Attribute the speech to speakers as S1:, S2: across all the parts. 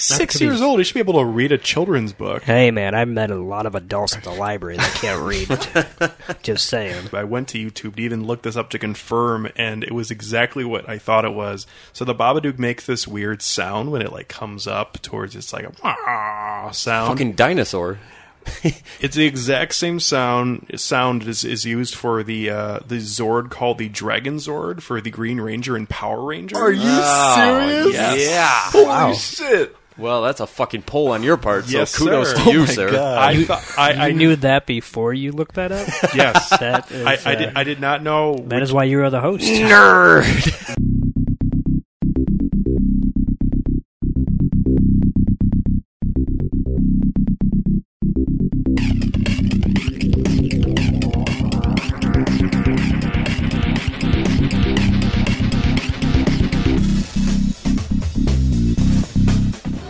S1: Six
S2: could be-
S1: years old. You should be able to read a children's book.
S2: Hey man, I've met a lot of adults at the library that can't read. Just saying.
S1: I went to YouTube to even look this up to confirm, and it was exactly what I thought it was. So the Babadook makes this weird sound when it like comes up towards it's like a "Wah" sound.
S3: Fucking dinosaur.
S1: It's the exact same sound. Sound is, is used for the uh, the Zord called the Dragon Zord for the Green Ranger and Power Ranger.
S4: Are you serious?
S3: Yeah.
S4: Holy shit!
S3: Well, that's a fucking pull on your part. So
S1: Yes,
S3: kudos
S1: sir.
S3: to
S1: Oh
S3: you,
S4: my
S3: sir.
S4: God.
S1: I thought I,
S2: You
S1: I
S2: knew that before you looked that up.
S1: Yes,
S2: That is,
S1: I, I
S2: uh,
S1: did. I did not know.
S2: That is why you are the host.
S3: Nerd.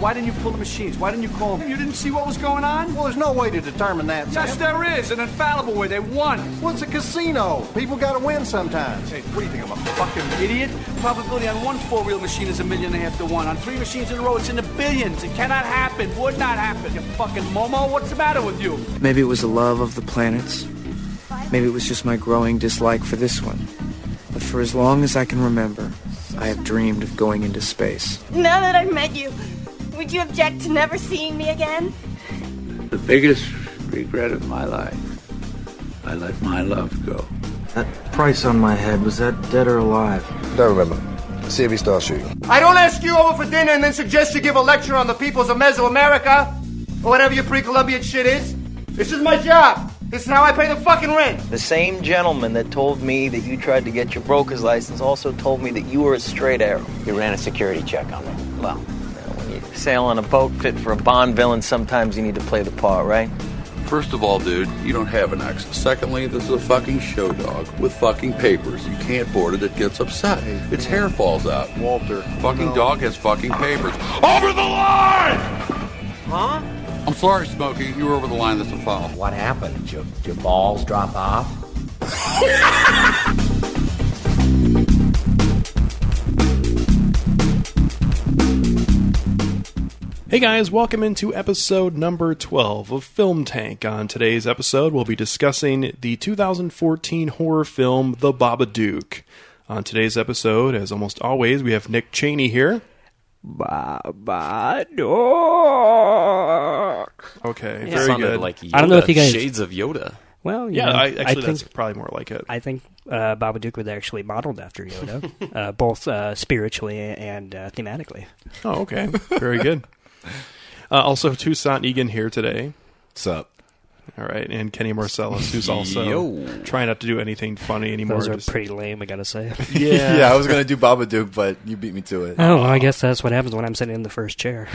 S5: Why didn't you pull the machines? Why didn't you call them? You didn't see what was going on?
S6: Well, there's no way to determine that.
S5: Yes,
S6: Sam.
S5: there is. An infallible way. They won.
S6: Well, it's a casino. People got to win sometimes.
S5: Hey, what do you think? I'm a fucking idiot? Probability on one four-reel machine is a million and a half to one. On three machines in a row, it's in the billions. It cannot happen. Would not happen. You fucking Momo. What's the matter with you?
S7: Maybe it was the love of the planets. Maybe it was just my growing dislike for this one. But for as long as I can remember, I have dreamed of going into space.
S8: Now that I've met you, would you object to never seeing me again?
S9: The biggest regret of my life, I let my love go.
S7: That price on my head, was that dead or alive?
S10: Don't remember. See if he starts shooting.
S6: I don't ask you over for dinner and then suggest you give a lecture on the peoples of Mesoamerica or whatever your pre-Columbian shit is. This is my job. This is how I pay the fucking rent.
S7: The same gentleman that told me that you tried to get your broker's license also told me that you were a straight arrow. He ran a security check on me. Well, sail on a boat fit for a Bond villain, sometimes you need to play the part, right?
S9: First of all, dude, you don't have an ex. Secondly, this is a fucking show dog with fucking papers. You can't board it, it gets upset. Its hair falls out.
S10: Walter.
S9: Fucking dog has fucking papers. Over the line!
S7: Huh?
S9: I'm sorry, Smokey. You were over the line. That's a foul.
S11: What happened? Did your, did your balls drop off?
S1: Hey guys, welcome into episode number 12 of Film Tank. On today's episode, we'll be discussing the 2014 horror film The Babadook. On today's episode, as almost always, we have Nick Cheney here.
S2: Babadook.
S1: Okay,
S2: Yeah.
S1: very
S3: Sounded
S1: good.
S3: like Yoda.
S2: I don't know if you guys-
S3: Shades of Yoda.
S2: Well, you
S1: yeah,
S2: know,
S1: I, actually,
S2: think
S1: that's probably more like it.
S2: I think uh, Babadook was actually modeled after Yoda, uh, both uh, spiritually and uh, thematically.
S1: Oh, okay, very good. Uh, also, Toussaint Egan here today.
S4: What's up?
S1: All right, and Kenny Marcellus, who's also
S3: Yo.
S1: trying not to do anything funny anymore.
S2: Those are
S1: just-
S2: pretty lame, I gotta say.
S1: yeah,
S4: Yeah, I was gonna do Babadook, but you beat me to it.
S2: oh, well, I guess that's what happens when I'm sitting in the first chair.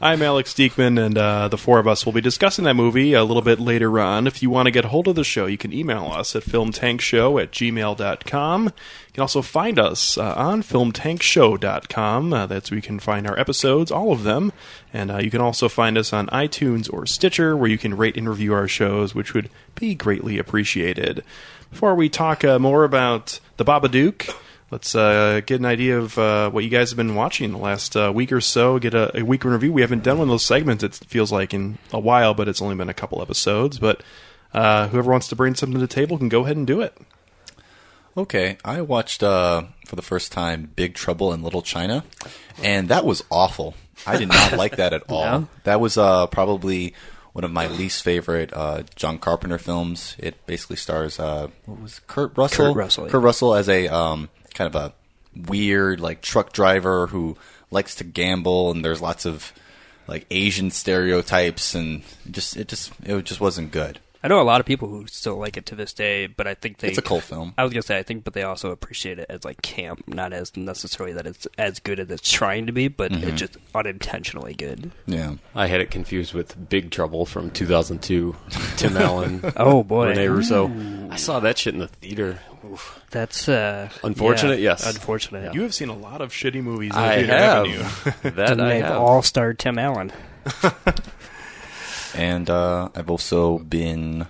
S1: I'm Alex Diekman, and uh, the four of us will be discussing that movie a little bit later on. If you want to get a hold of the show, you can email us at filmtankshow at gmail.com. You can also find us uh, on filmtankshow.com. Uh, that's where you can find our episodes, all of them. And uh, you can also find us on iTunes or Stitcher, where you can rate and review our shows, which would be greatly appreciated. Before we talk uh, more about the Babadook, let's uh, get an idea of uh, what you guys have been watching the last uh, week or so. Get a, a week in review. We haven't done one of those segments. It feels like in a while, but it's only been a couple episodes. But uh, whoever wants to bring something to the table can go ahead and do it.
S4: Okay, I watched uh, for the first time Big Trouble in Little China, and that was awful. I did not like that at all.
S2: No?
S4: That was uh, probably one of my least favorite uh, John Carpenter films. It basically stars uh, what was it, Kurt Russell?
S2: Kurt Russell, yeah.
S4: Kurt Russell as a um, kind of a weird like truck driver who likes to gamble, and there's lots of like Asian stereotypes, and just it just it just wasn't good.
S2: I know a lot of people who still like it to this day, but I think they.
S4: It's a cult film.
S2: I was gonna say I think, but they also appreciate it as like camp, not as necessarily that it's as good as it's trying to be, but
S4: Mm-hmm.
S2: it's just unintentionally good.
S4: Yeah.
S3: I had it confused with Big Trouble from 2002. Tim Allen.
S2: Oh boy,
S3: Rene Russo. I saw that shit in the theater. Oof.
S2: that's uh,
S3: Unfortunate,
S2: yeah,
S3: yes.
S2: unfortunate.
S1: You have seen a lot of shitty movies.
S3: I
S1: in the theater,
S3: have.
S1: haven't
S3: that
S2: and
S3: I
S2: they've
S3: have.
S2: all starred Tim Allen.
S4: And uh, I've also been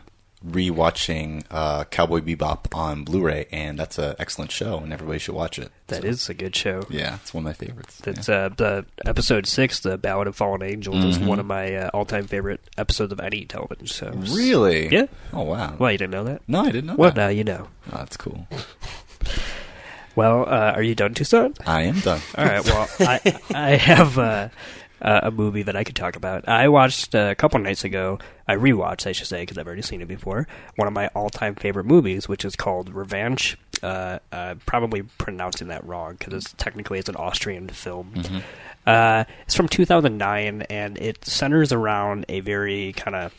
S4: rewatching uh, Cowboy Bebop on Blu-ray, and that's an excellent show, and everybody should watch it.
S2: That is a good show.
S4: Yeah, it's one of my favorites.
S2: That's uh, the episode six, the Ballad of Fallen Angels, is
S4: Mhm.
S2: one of my uh, all-time favorite episodes of any television show.
S4: Really?
S2: Yeah.
S4: Oh wow.
S2: Well, you didn't know that?
S4: No, I didn't know
S2: Well,
S4: that.
S2: now you know.
S4: Oh, that's cool.
S2: Well, uh, are you done, Toussaint?
S4: I am done.
S2: All right. Well, I I have uh, a movie that I could talk about. I watched uh, a couple nights ago. I rewatched, I should say, because I've already seen it before. One of my all-time favorite movies, which is called Revanche. Uh, uh, probably pronouncing that wrong because it's technically it's an Austrian film.
S4: Mhm.
S2: Uh, it's from 2009, and it centers around a very kind of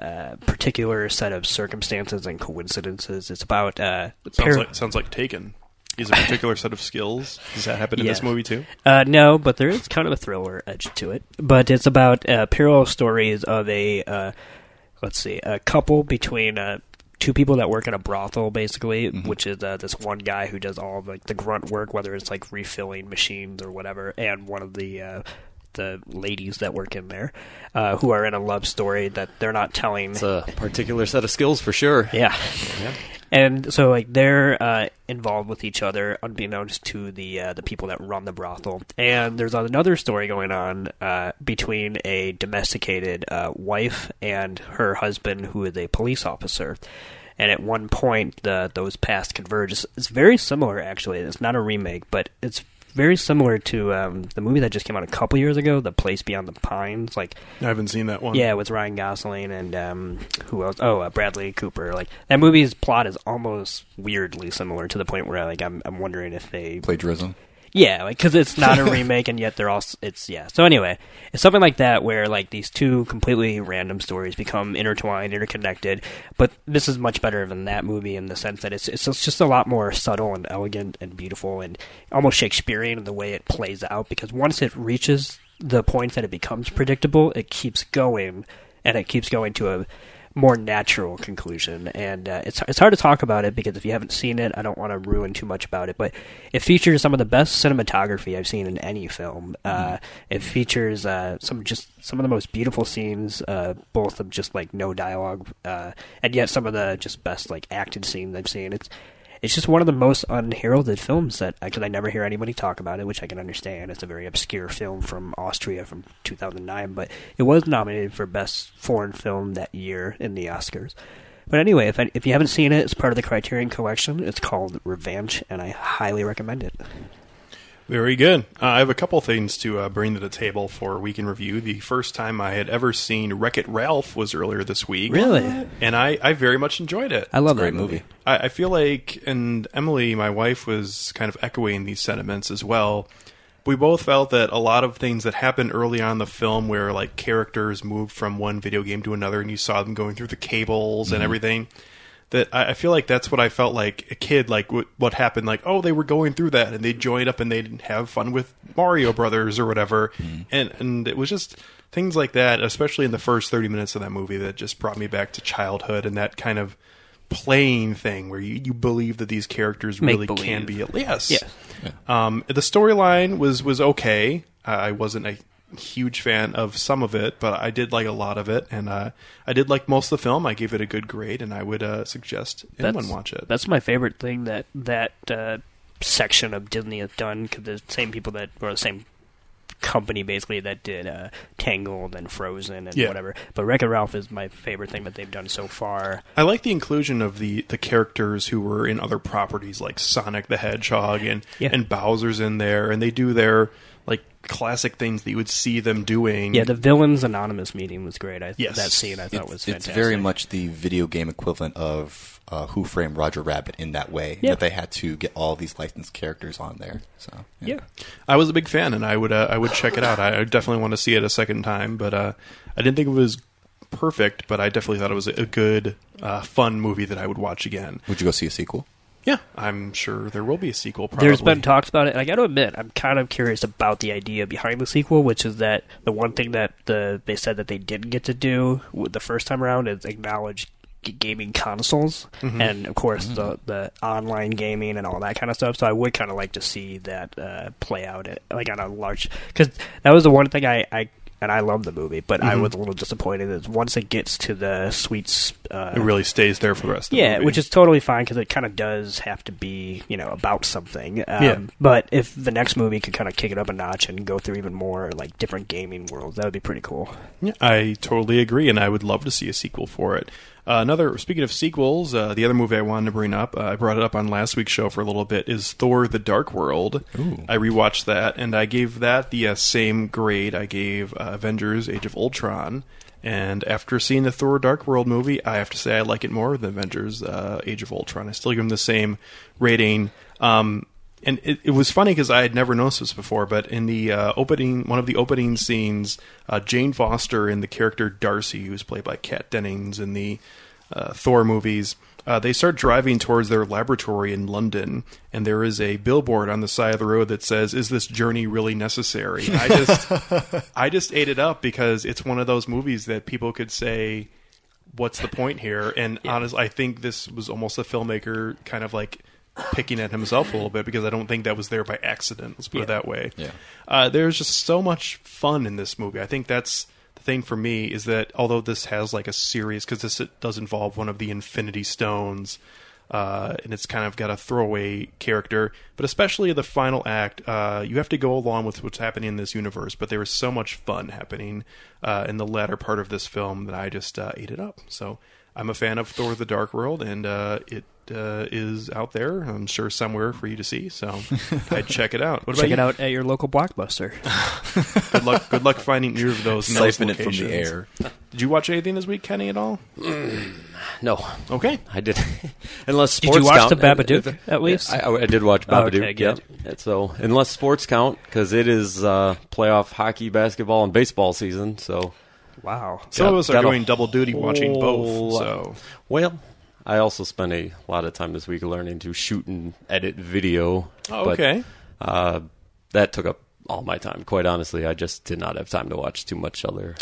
S2: uh, particular set of circumstances and coincidences. It's about uh,
S1: Sounds
S2: par-
S1: like sounds like Taken. He's a particular set of skills. Does that happen in this movie too?
S2: Uh, no, but there is kind of a thriller edge to it. But it's about uh, parallel stories of a, uh, let's see, a couple between uh, two people that work in a brothel, basically, which is uh, this one guy who does all of, like the grunt work, whether it's like refilling machines or whatever, and one of the uh, the ladies that work in there, uh, who are in a love story that they're not telling.
S3: It's a particular set of skills for sure.
S2: Yeah. And so like they're uh, involved with each other, unbeknownst to the uh, the people that run the brothel. And there's another story going on uh, between a domesticated uh, wife and her husband, who is a police officer. And at one point, the, those paths converge. It's, it's very similar, actually. It's not a remake, but it's very similar to um, the movie that just came out a couple years ago, The Place Beyond the Pines. Like
S1: I haven't seen that one.
S2: yeah, with Ryan Gosling and um, who else? Oh, uh, Bradley Cooper. Like that movie's plot is almost weirdly similar to the point where like I'm I'm wondering if they
S4: Plagiarism.
S2: Yeah, like because it's not a remake and yet they're all it's yeah. So anyway, it's something like that where like these two completely random stories become intertwined, interconnected. But this is much better than that movie in the sense that it's it's just a lot more subtle and elegant and beautiful and almost Shakespearean in the way it plays out. Because once it reaches the point that it becomes predictable, it keeps going and it keeps going to a more natural conclusion. And uh, it's it's hard to talk about it because if you haven't seen it, I don't want to ruin too much about it. But it features some of the best cinematography I've seen in any film. Uh, it features uh, some just some of the most beautiful scenes, uh, both of just like no dialogue, uh, and yet some of the just best like acted scenes I've seen. It's it's just one of the most unheralded films that because I never hear anybody talk about it, which I can understand. It's a very obscure film from Austria from 2009, but it was nominated for best foreign film that year in the Oscars. But anyway, if I, if you haven't seen it, it's part of the Criterion Collection. It's called Revanche, and I highly recommend it.
S1: Very good. Uh, I have a couple things to uh, bring to the table for week in review. The first time I had ever seen Wreck It Ralph was earlier this week.
S2: Really?
S1: And I, I very much enjoyed it.
S2: I love that
S4: movie.
S1: I, I feel like, and Emily, my wife, was kind of echoing these sentiments as well. We both felt that a lot of things that happened early on in the film, where like characters moved from one video game to another, and you saw them going through the cables and everything. That I, I feel like that's what I felt like a kid. Like what, what happened? Like oh, they were going through that, and they joined up and they'd have fun with Mario Brothers or whatever, and and it was just things like that, especially in the first thirty minutes of that movie, that just brought me back to childhood and that kind of playing thing where you, you believe that these characters
S2: Make
S1: really can be.
S2: believe.
S1: Yes.
S2: Yeah.
S1: Um, the storyline was was okay. I wasn't a huge fan of some of it, but I did like a lot of it, and uh, I did like most of the film. I gave it a good grade, and I would uh, suggest anyone watch it.
S2: That's my favorite thing that that uh, section of Disney has done because the same people that or the same company basically that did uh, Tangled and Frozen and
S1: Yeah.
S2: whatever. But Wreck-It Ralph is my favorite thing that they've done so far.
S1: I like the inclusion of the, the characters who were in other properties like Sonic the Hedgehog and
S2: Yeah.
S1: and Bowser's in there, and they do their like classic things that you would see them doing.
S2: Yeah, the villains anonymous meeting was great. I,
S1: Yes.
S2: that scene I thought
S4: It's,
S2: was
S4: it's very much the video game equivalent of uh, Who Framed Roger Rabbit in that way.
S2: Yeah.
S4: That they had to get all these licensed characters on there. So
S2: yeah.
S1: I was a big fan, and I would uh, I would check it out. I, I definitely want to see it a second time, but uh, I didn't think it was perfect, but I definitely thought it was a good, uh, fun movie that I would watch again.
S4: Would you go see a sequel?
S1: Yeah, I'm sure there will be a sequel. Probably.
S2: There's been talks about it, and I got to admit, I'm kind of curious about the idea behind the sequel, which is that the one thing that the they said that they didn't get to do the first time around is acknowledge gaming consoles,
S1: Mhm.
S2: and of course the the online gaming and all that kind of stuff. So I would kind of like to see that uh, play out, at, like on a large, because that was the one thing I. I and I love the movie, but I
S1: Mhm.
S2: was a little disappointed that once it gets to the sweets, uh,
S1: It really stays there for the rest of the
S2: yeah,
S1: movie.
S2: which is totally fine because it kind of does have to be, you know, about something. Um,
S1: Yeah.
S2: But if the next movie could kind of kick it up a notch and go through even more like different gaming worlds, that would be pretty cool.
S1: Yeah, I totally agree, and I would love to see a sequel for it. Uh, another, speaking of sequels, uh, the other movie I wanted to bring up, uh, I brought it up on last week's show for a little bit, is Thor: The Dark World. I rewatched that, and I gave that the uh, same grade I gave uh, Avengers: Age of Ultron. And after seeing the Thor: Dark World movie, I have to say I like it more than Avengers: uh, Age of Ultron. I still give them the same rating. Um, and it, it was funny because I had never noticed this before, but in the uh, opening, one of the opening scenes, uh, Jane Foster and the character Darcy, who's played by Kat Dennings in the uh, Thor movies, uh, they start driving towards their laboratory in London, and there is a billboard on the side of the road that says, "Is this journey really necessary?" I just, I just ate it up because it's one of those movies that people could say, "What's the point here?" And honestly, I think this was almost a filmmaker kind of like picking at himself a little bit because I don't think that was there by accident. Let's put it that way.
S4: Yeah.
S1: Uh, there's just so much fun in this movie. I think that's the thing for me is that although this has like a serious, because this does involve one of the Infinity Stones, uh, and it's kind of got a throwaway character, but especially the final act, uh, you have to go along with what's happening in this universe. But there was so much fun happening uh, in the latter part of this film that I just uh, ate it up. So I'm a fan of Thor: The Dark World, and uh, it uh, is out there. I'm sure somewhere for you to see. So I'd check it out. What about
S2: Check
S1: you?
S2: it out at your local blockbuster.
S1: good luck. Good luck finding either of those. in
S4: Siphon it from the air.
S1: Did you watch anything this week, Kenny? At all?
S3: No.
S1: Okay.
S3: I did. unless sports count.
S2: Did you watch
S3: count,
S2: The Babadook,
S3: if-
S2: at least?
S3: I, I- I did watch Babadook.
S2: okay, good.
S3: Yep. So unless sports count, because it is uh, playoff hockey, basketball, and baseball season. So
S2: Wow.
S1: Some
S3: got-
S1: of us are
S3: got
S1: doing double duty watching both. So
S3: well, I also spent a lot of time this week learning to shoot and edit video.
S1: Oh,
S3: but,
S1: okay.
S3: Uh, that took up all my time. Quite honestly, I just did not have time to watch too much other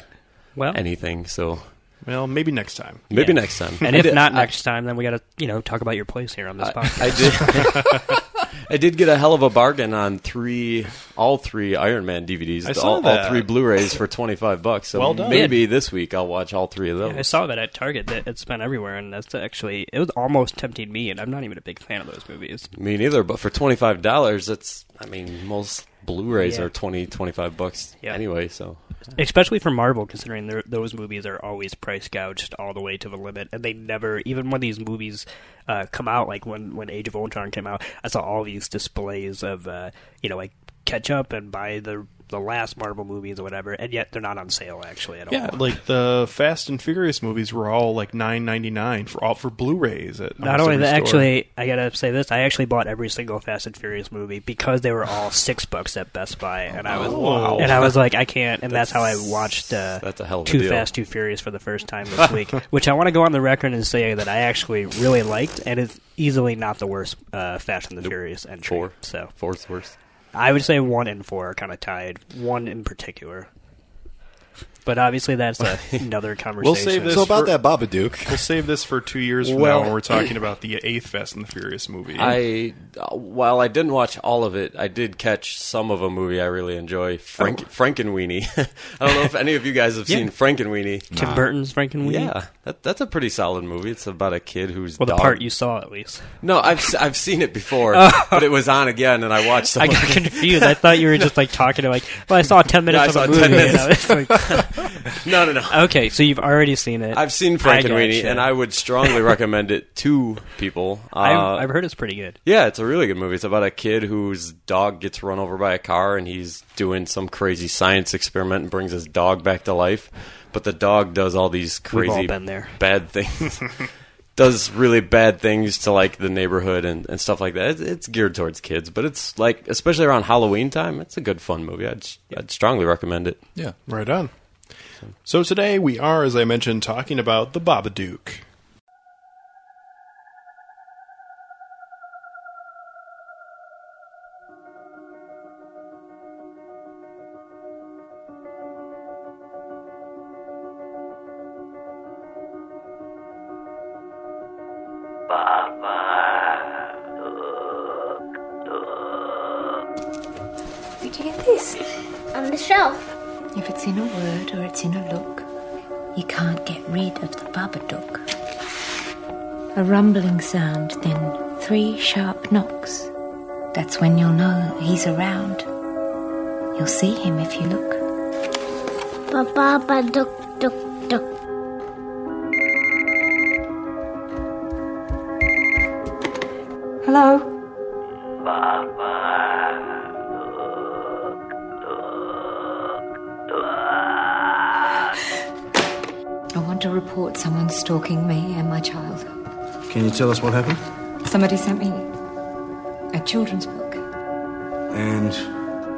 S2: Well,
S3: anything. So
S1: well, maybe next time.
S3: maybe
S2: Yeah.
S3: next time.
S2: and if
S3: did-
S2: not
S3: I-
S2: next time, then we got to you know talk about your place here on this
S3: I,
S2: podcast.
S3: I did. I did get a hell of a bargain on three, all three Iron Man DVDs,
S1: I saw
S3: all, all three Blu-rays for twenty five bucks. So
S1: Well done.
S3: maybe this week I'll watch all three of those.
S2: Yeah, I saw that at Target. That it's been everywhere, and that's actually it was almost tempting me. And I'm not even a big fan of those movies.
S3: Me neither, but for twenty five dollars, it's. I mean, most Blu-rays
S2: Yeah.
S3: are 20, 25 bucks
S2: Yeah.
S3: anyway. So
S2: especially for Marvel, considering those movies are always price gouged all the way to the limit, and they never, even when these movies uh, come out, like when when Age of Ultron came out, I saw all these displays of uh, you know like catch up and buy the the last Marvel movies or whatever, and yet they're not on sale actually at
S1: Yeah,
S2: all.
S1: like the Fast and Furious movies were all like nine ninety nine for all for Blu-rays. At
S2: Not only that,
S1: store.
S2: actually, I gotta say this: I actually bought every single Fast and Furious movie because they were all six bucks at Best Buy, and I was
S3: Wow.
S2: and I was like, I can't, and that's, how I watched uh,
S3: that's a hell of a
S2: Too
S3: deal.
S2: Fast, Too Furious for the first time this week, which I want to go on the record and say that I actually really liked, and it's easily not the worst uh, Fast and the Furious entry.
S3: Four.
S2: So
S3: four's worst.
S2: I would say one and four are kind of tied. One in particular. But obviously, that's a, another conversation.
S1: We'll save this.
S4: So about
S1: for-
S4: that Babadook.
S1: We'll save this for two years from
S3: Well-
S1: now when we're talking about the eighth Fast and the Furious movie.
S3: I uh, while I didn't watch all of it, I did catch some of a movie I really enjoy, Frank Frankenweenie. I don't know if any of you guys have
S2: Yeah.
S3: seen Frankenweenie.
S2: Tim Burton's Frankenweenie.
S3: Yeah, that, that's a pretty solid movie. It's about a kid who's
S2: Well, the
S3: dog-
S2: part you saw at least.
S3: No, I've s- I've seen it before,
S2: Oh.
S3: but it was on again, and I watched. Some
S2: I got confused. I thought you were just like talking to like, well, I saw ten minutes
S3: Yeah, I
S2: of a
S3: saw
S2: movie.
S3: 10
S2: and I was like,
S3: No, no, no.
S2: okay, so you've already seen it.
S3: I've seen
S2: I
S3: Frankenweenie,
S2: gotcha.
S3: and I would strongly recommend it to people. Uh,
S2: I've, I've heard it's pretty good.
S3: Yeah, it's a really good movie. It's about a kid whose dog gets run over by a car and he's doing some crazy science experiment and brings his dog back to life. But the dog does all these
S2: We've all
S3: crazy
S2: been there.
S3: bad things. does really bad things to like the neighborhood and, and stuff like that. It's, it's geared towards kids, but it's like especially around Halloween time, it's a good fun movie. I'd I'd strongly recommend it.
S4: Yeah.
S1: Right on. So today we are, as I mentioned, talking about the Babadook.
S12: Sound, then three sharp knocks. That's when you'll know he's around. You'll see him if you look.
S13: Babadook, duk, duk.
S12: Hello? I want to report someone stalking me and my child.
S10: Can you tell us what happened?
S12: Somebody sent me a children's book,
S10: And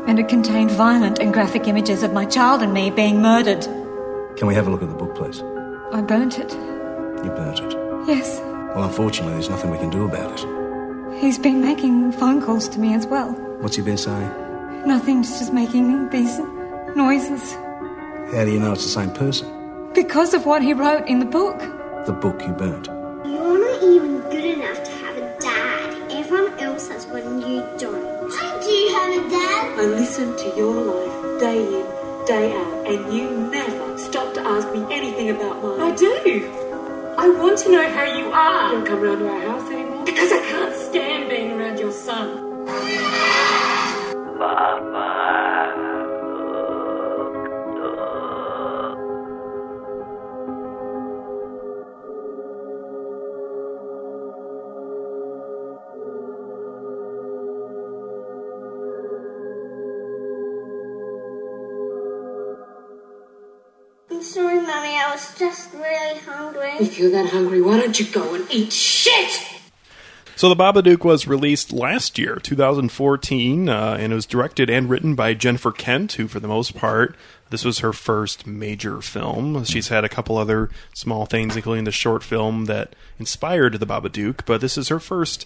S12: and it contained violent and graphic images of my child and me being murdered.
S10: can we have a look at the book, please?
S12: I burnt it.
S10: You burnt it.
S12: Yes,
S10: Well, unfortunately, there's nothing we can do about it.
S12: he's been making phone calls to me as well.
S10: What's he been saying?
S12: Nothing, just making these noises.
S10: How do you know it's the same person?
S12: Because of what he wrote in the book.
S10: The book you burnt.
S13: You're not even good enough to have a dad. Everyone else has one, you don't. I do have a dad.
S14: I listen to your life day in, day out, and you never stop to ask me anything about mine. I do. I want to know how you are. You don't come round to our house anymore because I can't stand being around your son.
S13: I'm just really hungry.
S14: If you're that hungry, why don't you go and eat shit?
S1: So the Babadook was released last year, 2014, uh, and it was directed and written by Jennifer Kent, who, for the most part, this was her first major film. She's had a couple other small things, including the short film that inspired the Babadook, but this is her first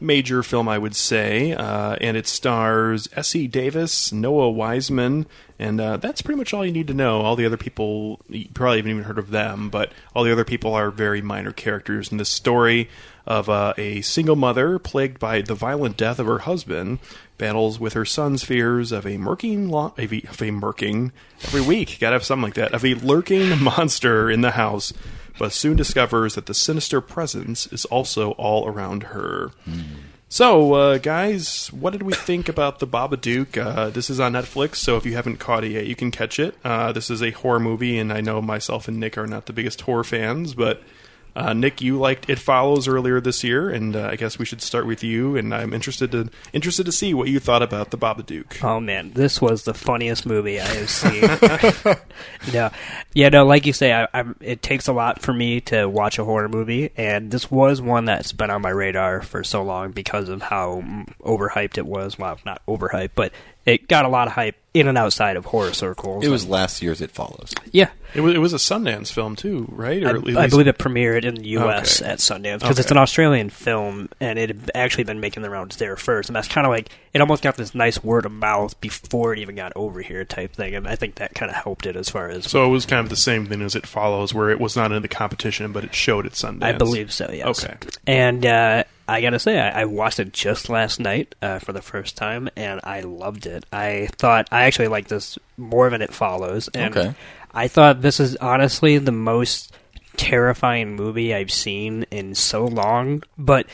S1: major film, I would say, uh, and it stars Essie Davis, Noah Wiseman, and uh, that's pretty much all you need to know. All the other people, you probably haven't even heard of them, but all the other people are very minor characters in this story of uh, a single mother plagued by the violent death of her husband battles with her son's fears of a murking lo- of, a, of a murking every week gotta have something like that of a lurking monster in the house but soon discovers that the sinister presence is also all around her so, uh, guys, what did we think about the Babadook? Uh, this is on Netflix, so if you haven't caught it yet, you can catch it. Uh, this is a horror movie, and I know myself and Nick are not the biggest horror fans, but uh, Nick, you liked It Follows earlier this year, and uh, I guess we should start with you. And I'm interested to interested to see what you thought about the Babadook.
S2: Oh man, this was the funniest movie I have seen. no, yeah, no, like you say, I, I'm, it takes a lot for me to watch a horror movie, and this was one that's been on my radar for so long because of how mm, overhyped it was. Well, not overhyped, but it got a lot of hype in and outside of horror circles.
S4: It was last year's It Follows.
S2: Yeah.
S1: It was, it was a Sundance film too, right?
S2: I,
S1: at
S2: I believe it premiered in the U.S.
S1: Okay.
S2: at Sundance because it's an Australian film, and it had actually been making the rounds there first. And that's kind of like it almost got this nice word of mouth before it even got over here, type thing. And I think that kind of helped it as far as
S1: So it was kind of the same thing as It Follows, where it was not in the competition, but it showed at Sundance.
S2: I believe so. Yes.
S1: Okay.
S2: And uh, I gotta say, I, I watched it just last night uh, for the first time, and I loved it. I thought I actually liked this more than it follows, and
S4: Okay.
S2: I thought this is honestly the most terrifying movie I've seen in so long, but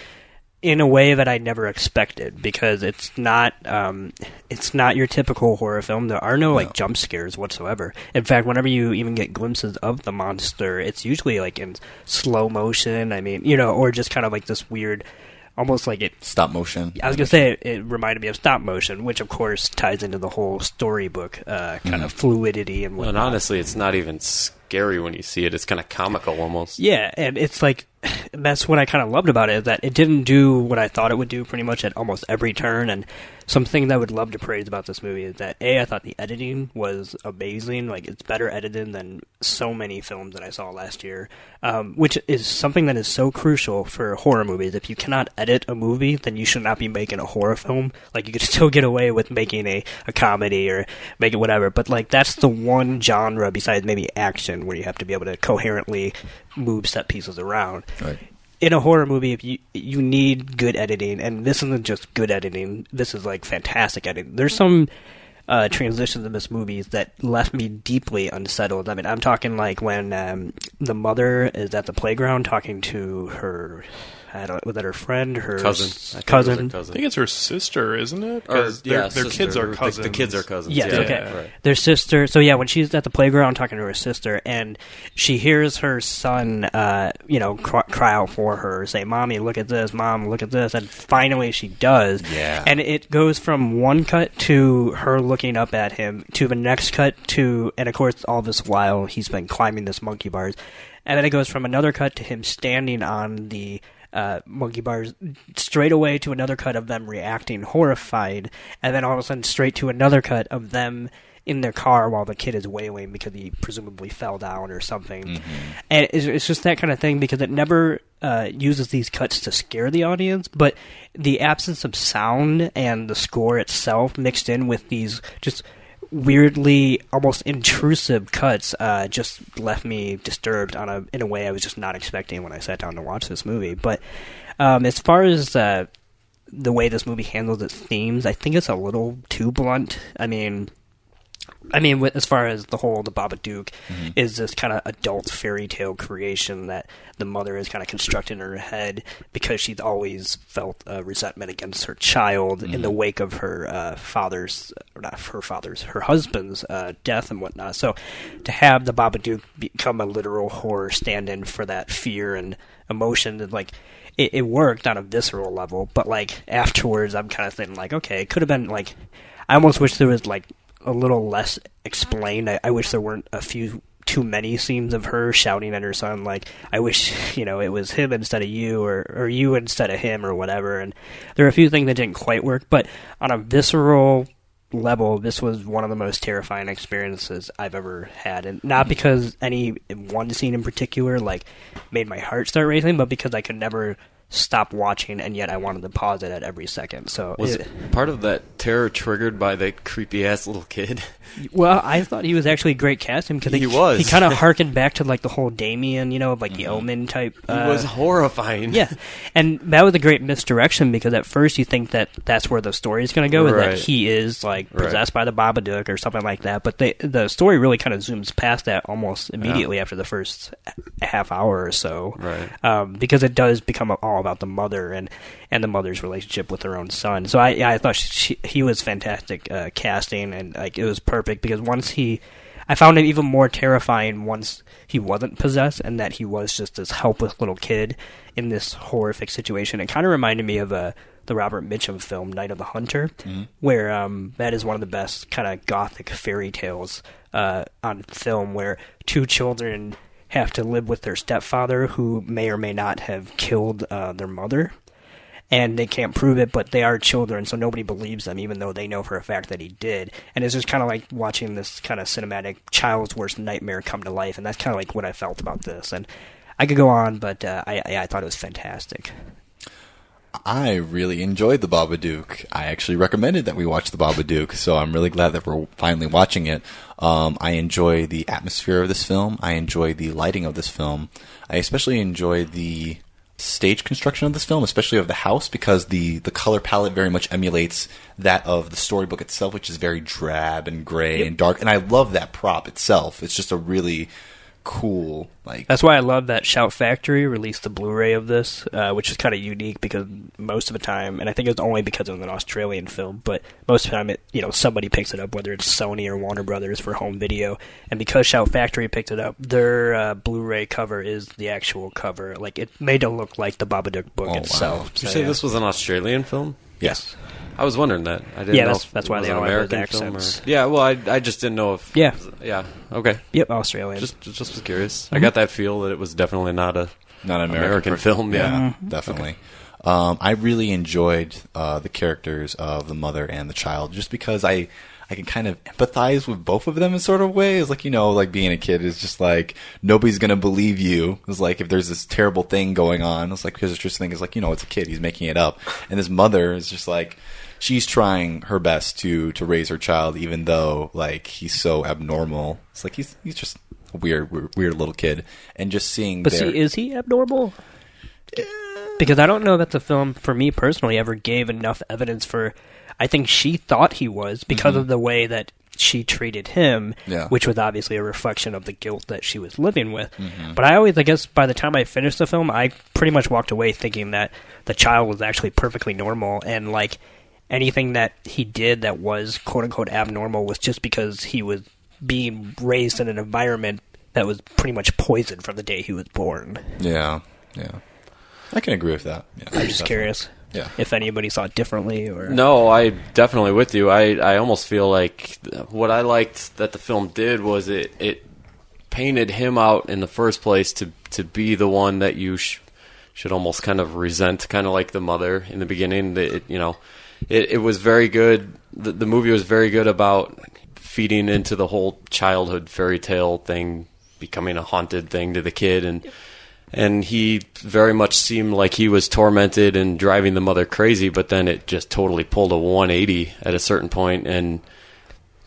S2: in a way that I never expected because it's not um, it's not your typical horror film. There are no like jump scares whatsoever. In fact, whenever you even get glimpses of the monster, it's usually like in slow motion. I mean, you know, or just kind of like this weird, almost like it
S4: Stop motion.
S2: I was gonna say it, it reminded me of stop motion, which of course ties into the whole storybook uh, kind of fluidity and
S3: And honestly, it's not even scary when you see it. It's kind of comical almost.
S2: Yeah, and it's like that's what I kind of loved about it that it didn't do what I thought it would do pretty much at almost every turn. And something that I would love to praise about this movie is that a I thought the editing was amazing. Like it's better edited than so many films that I saw last year, um, which is something that is so crucial for horror movies. If you cannot edit a movie, then you should not be making a horror film. Like you could still get away with making a, a comedy or make it whatever, but like that's the one genre besides maybe action where you have to be able to coherently move set pieces around.
S4: Right.
S2: In a horror movie, if you you need good editing, and this isn't just good editing. This is like fantastic editing. There's some uh, transitions in this movie that left me deeply unsettled. I mean, I'm talking like when um, the mother is at the playground talking to her. I don't was that her friend, her
S3: Cousin.
S2: s-
S3: I think it her
S2: cousin.
S3: cousin.
S1: I think it's her sister, isn't it?
S3: Or,
S1: 'Cause
S3: yeah,
S1: their, their
S3: sister.
S1: kids are
S3: The- the
S1: cousins.
S3: kids are cousins.
S2: Yes,
S3: yeah,
S2: okay.
S3: right.
S2: Their sister. So yeah, when she's at the playground talking to her sister, and she hears her son, uh, you know, cry, cry out for her, say, "Mommy, look at this! Mom, look at this!" And finally, she does.
S4: Yeah.
S2: And it goes from one cut to her looking up at him to the next cut to, and of course, all this while he's been climbing this monkey bars, and then it goes from another cut to him standing on the uh, monkey bars straight away to another cut of them reacting horrified, and then all of a sudden straight to another cut of them in their car while the kid is wailing because he presumably fell down or something. And it's, it's just that kind of thing because it never uh, uses these cuts to scare the audience, but the absence of sound and the score itself mixed in with these just weirdly almost intrusive cuts uh, just left me disturbed on a in a way I was just not expecting when I sat down to watch this movie. But um, as far as uh, the way this movie handles its themes, I think it's a little too blunt. I mean, I mean, as far as the whole the Babadook is this kind of adult fairy tale creation that the mother has kind of constructed in her head because she's always felt uh, resentment against her child in the wake of her uh, father's, or not her father's, her husband's uh, death and whatnot. So to have the Babadook become a literal horror stand-in for that fear and emotion, that like it, it worked on a visceral level, but like afterwards, I'm kind of thinking like, okay, it could have been like. I almost wish there was like a little less explained. I, I wish there weren't a few too many scenes of her shouting at her son like I wish you know it was him instead of you or or you instead of him or whatever and there are a few things that didn't quite work but on a visceral level this was one of the most terrifying experiences I've ever had and not because any one scene in particular like made my heart start racing but because I could never stop watching and yet I wanted to pause it at every second so
S3: Was
S2: it-
S3: part of that terror triggered by that creepy ass little kid?
S2: Well, I thought he was actually great casting because
S3: He was.
S2: He kind of harkened back to like the whole Damien, you know, like the Omen type.
S3: He
S2: uh,
S3: was horrifying.
S2: Yeah, and that was a great misdirection because at first you think that that's where the story is going to go, is that he is like
S3: Right.
S2: possessed by the Babadook or something like that. But they, the story really kind of zooms past that almost immediately after the first half hour or so,
S3: Right.
S2: um, because it does become all about the mother and and the mother's relationship with her own son. So I I thought she, he was fantastic uh, casting and like it was perfect because once he. I found it even more terrifying once he wasn't possessed and that he was just this helpless little kid in this horrific situation. It kind of reminded me of uh, the Robert Mitchum film Night of the Hunter, where um, that is one of the best kind of gothic fairy tales uh, on film, where two children have to live with their stepfather who may or may not have killed uh, their mother and they can't prove it, but they are children, so nobody believes them, even though they know for a fact that he did. And it's just kind of like watching this kind of cinematic child's worst nightmare come to life, and that's kind of like what I felt about this. And I could go on, but uh, I, I I thought it was fantastic.
S4: I really enjoyed the Babadook. I actually recommended that we watch the Babadook, so I'm really glad that we're finally watching it. Um, I enjoy the atmosphere of this film. I enjoy the lighting of this film. I especially enjoy the stage construction of this film, especially of the house, because the, the color palette very much emulates that of the storybook itself, which is very drab and gray
S2: Yep.
S4: and dark. And I love that prop itself. It's just a really cool, like
S2: That's why I love that Shout Factory released the Blu-ray of this, uh, which is kind of unique because most of the time, and I think it's only because it was an Australian film, but most of the time, it you know somebody picks it up, whether it's Sony or Warner Brothers for home video, and because Shout Factory picked it up, their uh, Blu-ray cover is the actual cover. Like it made it look like the Babadook book
S3: Oh, wow.
S2: itself.
S3: Did you say
S2: yeah.
S3: this was an Australian film?
S2: Yes.
S3: I was wondering that. I didn't
S2: Yeah,
S3: know
S2: that's-
S3: if
S2: that's
S3: it
S2: why
S3: was
S2: they
S3: an
S2: all have those
S3: American film or-
S2: accents.
S3: Yeah, well, I, I just didn't know if.
S2: Yeah.
S3: Yeah. Okay.
S2: Yep, Australian.
S3: Just just was curious. I
S2: Mhm.
S3: got that feel that it was definitely not a
S4: not an
S3: American,
S4: American,
S3: film. Yeah.
S2: Mm-hmm.
S4: definitely. Um, I really enjoyed uh, the characters of the mother and the child, just because I I can kind of empathize with both of them in sort of ways. Like you know, like being a kid is just like nobody's gonna believe you. It's like if there's this terrible thing going on, it's like because it's just thing is like you know it's a kid, he's making it up, and this mother is just like. She's trying her best to to raise her child, even though like he's so abnormal. It's like he's he's just a weird weird, weird little kid, and just seeing.
S2: But
S4: their-
S2: see, is he abnormal? Because I don't know that the film, for me personally, ever gave enough evidence for. I think she thought he was because
S4: Mhm.
S2: of the way that she treated him,
S4: Yeah.
S2: which was obviously a reflection of the guilt that she was living with.
S4: Mhm.
S2: But I always, I guess, by the time I finished the film, I pretty much walked away thinking that the child was actually perfectly normal and like anything that he did that was quote unquote abnormal was just because he was being raised in an environment that was pretty much poisoned from the day he was born.
S4: Yeah, yeah. I can agree with that. Yeah,
S2: I'm just
S4: definitely.
S2: curious
S4: Yeah.
S2: if anybody saw it differently or
S3: No, I definitely with you. I, I almost feel like what I liked that the film did was it it painted him out in the first place to to be the one that you sh- should almost kind of resent, kind of like the mother in the beginning. That it, you know, it, it was very good. The, the movie was very good about feeding into the whole childhood fairy tale thing, becoming a haunted thing to the kid, and and he very much seemed like he was tormented and driving the mother crazy. But then it just totally pulled a 180 at a certain point, and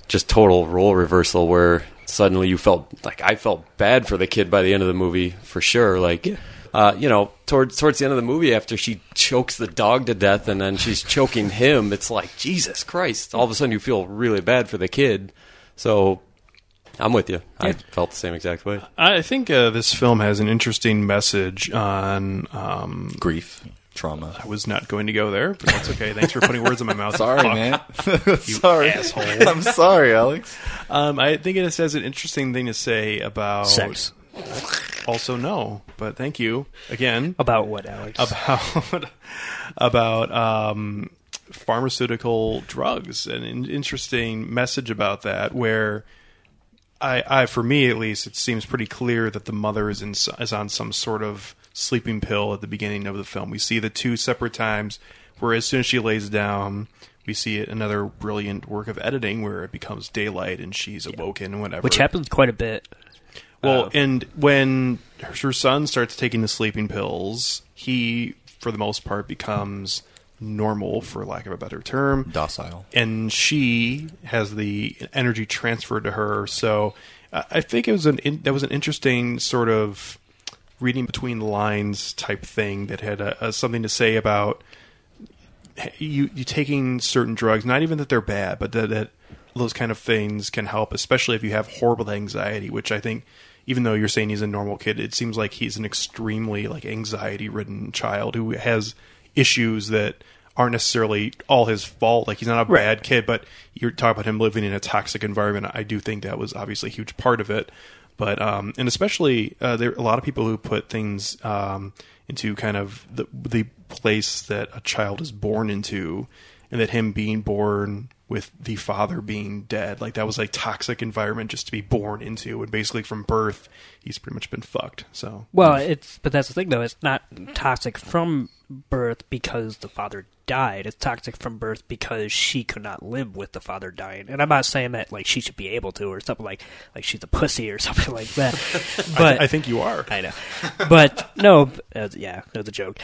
S3: just total role reversal where suddenly you felt like I felt bad for the kid by the end of the movie for sure. Like, uh, you know, towards towards the end of the movie, after she chokes the dog to death and then she's choking him, it's like Jesus Christ! All of a sudden, you feel really bad for the kid. So, I'm with you. I
S1: Yeah.
S3: felt the same exact way.
S1: I think uh, this film has an interesting message on um,
S4: grief, trauma.
S1: I was not going to go there, but that's okay. Thanks for putting words in my mouth.
S4: Sorry,
S1: Fuck.
S4: man. Sorry.
S1: asshole.
S4: I'm sorry, Alex.
S1: Um, I think it has an interesting thing to say about
S2: Sex.
S1: Also, no, but thank you again.
S2: About what, Alex?
S1: About about um, pharmaceutical drugs. An interesting message about that, where I, I, for me at least, it seems pretty clear that the mother is in is on some sort of sleeping pill at the beginning of the film. We see the two separate times where, as soon as she lays down. We see it another brilliant work of editing where it becomes daylight and she's awoken and whatever.
S2: which happens quite a bit.
S1: Well,
S2: Uh,
S1: and when her son starts taking the sleeping pills, he, for the most part, becomes normal, for lack of a better term,
S4: docile,
S1: and she has the energy transferred to her. So, I I think it was an in, that was an interesting sort of reading between the lines type thing that had a, a, something to say about you you taking certain drugs, not even that they're bad, but that, that those kind of things can help, especially if you have horrible anxiety, which I think even though you're saying he's a normal kid, it seems like he's an extremely like anxiety ridden child who has issues that aren't necessarily all his fault. Like he's not a bad kid, but you're talking about him living in a toxic environment. I do think that was obviously a huge part of it. But um, and especially uh, there are a lot of people who put things um, into kind of the the place that a child is born into, and that him being born with the father being dead, like that was like toxic environment just to be born into, and basically from birth he's pretty much been fucked. So
S2: Well, it's but that's the thing though. It's not toxic from birth because the father died. It's toxic from birth because she could not live with the father dying. And I'm not saying that like she should be able to or something like like she's a pussy or something like that.
S1: I
S2: But
S1: th- I think you are.
S2: I know. But no, uh, yeah, it was a joke.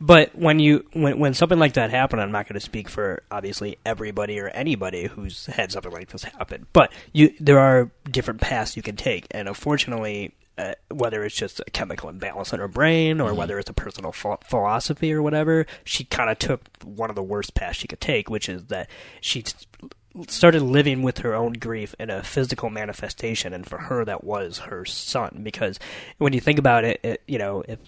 S2: But when you when when something like that happened, I'm not going to speak for obviously everybody or anybody who's had something like this happen. But you there are different paths you can take, and unfortunately, uh, whether it's just a chemical imbalance in her brain or whether it's a personal ph- philosophy or whatever, she kind of took one of the worst paths she could take, which is that she started living with her own grief in a physical manifestation, and for her, that was her son. Because when you think about it, it you know, if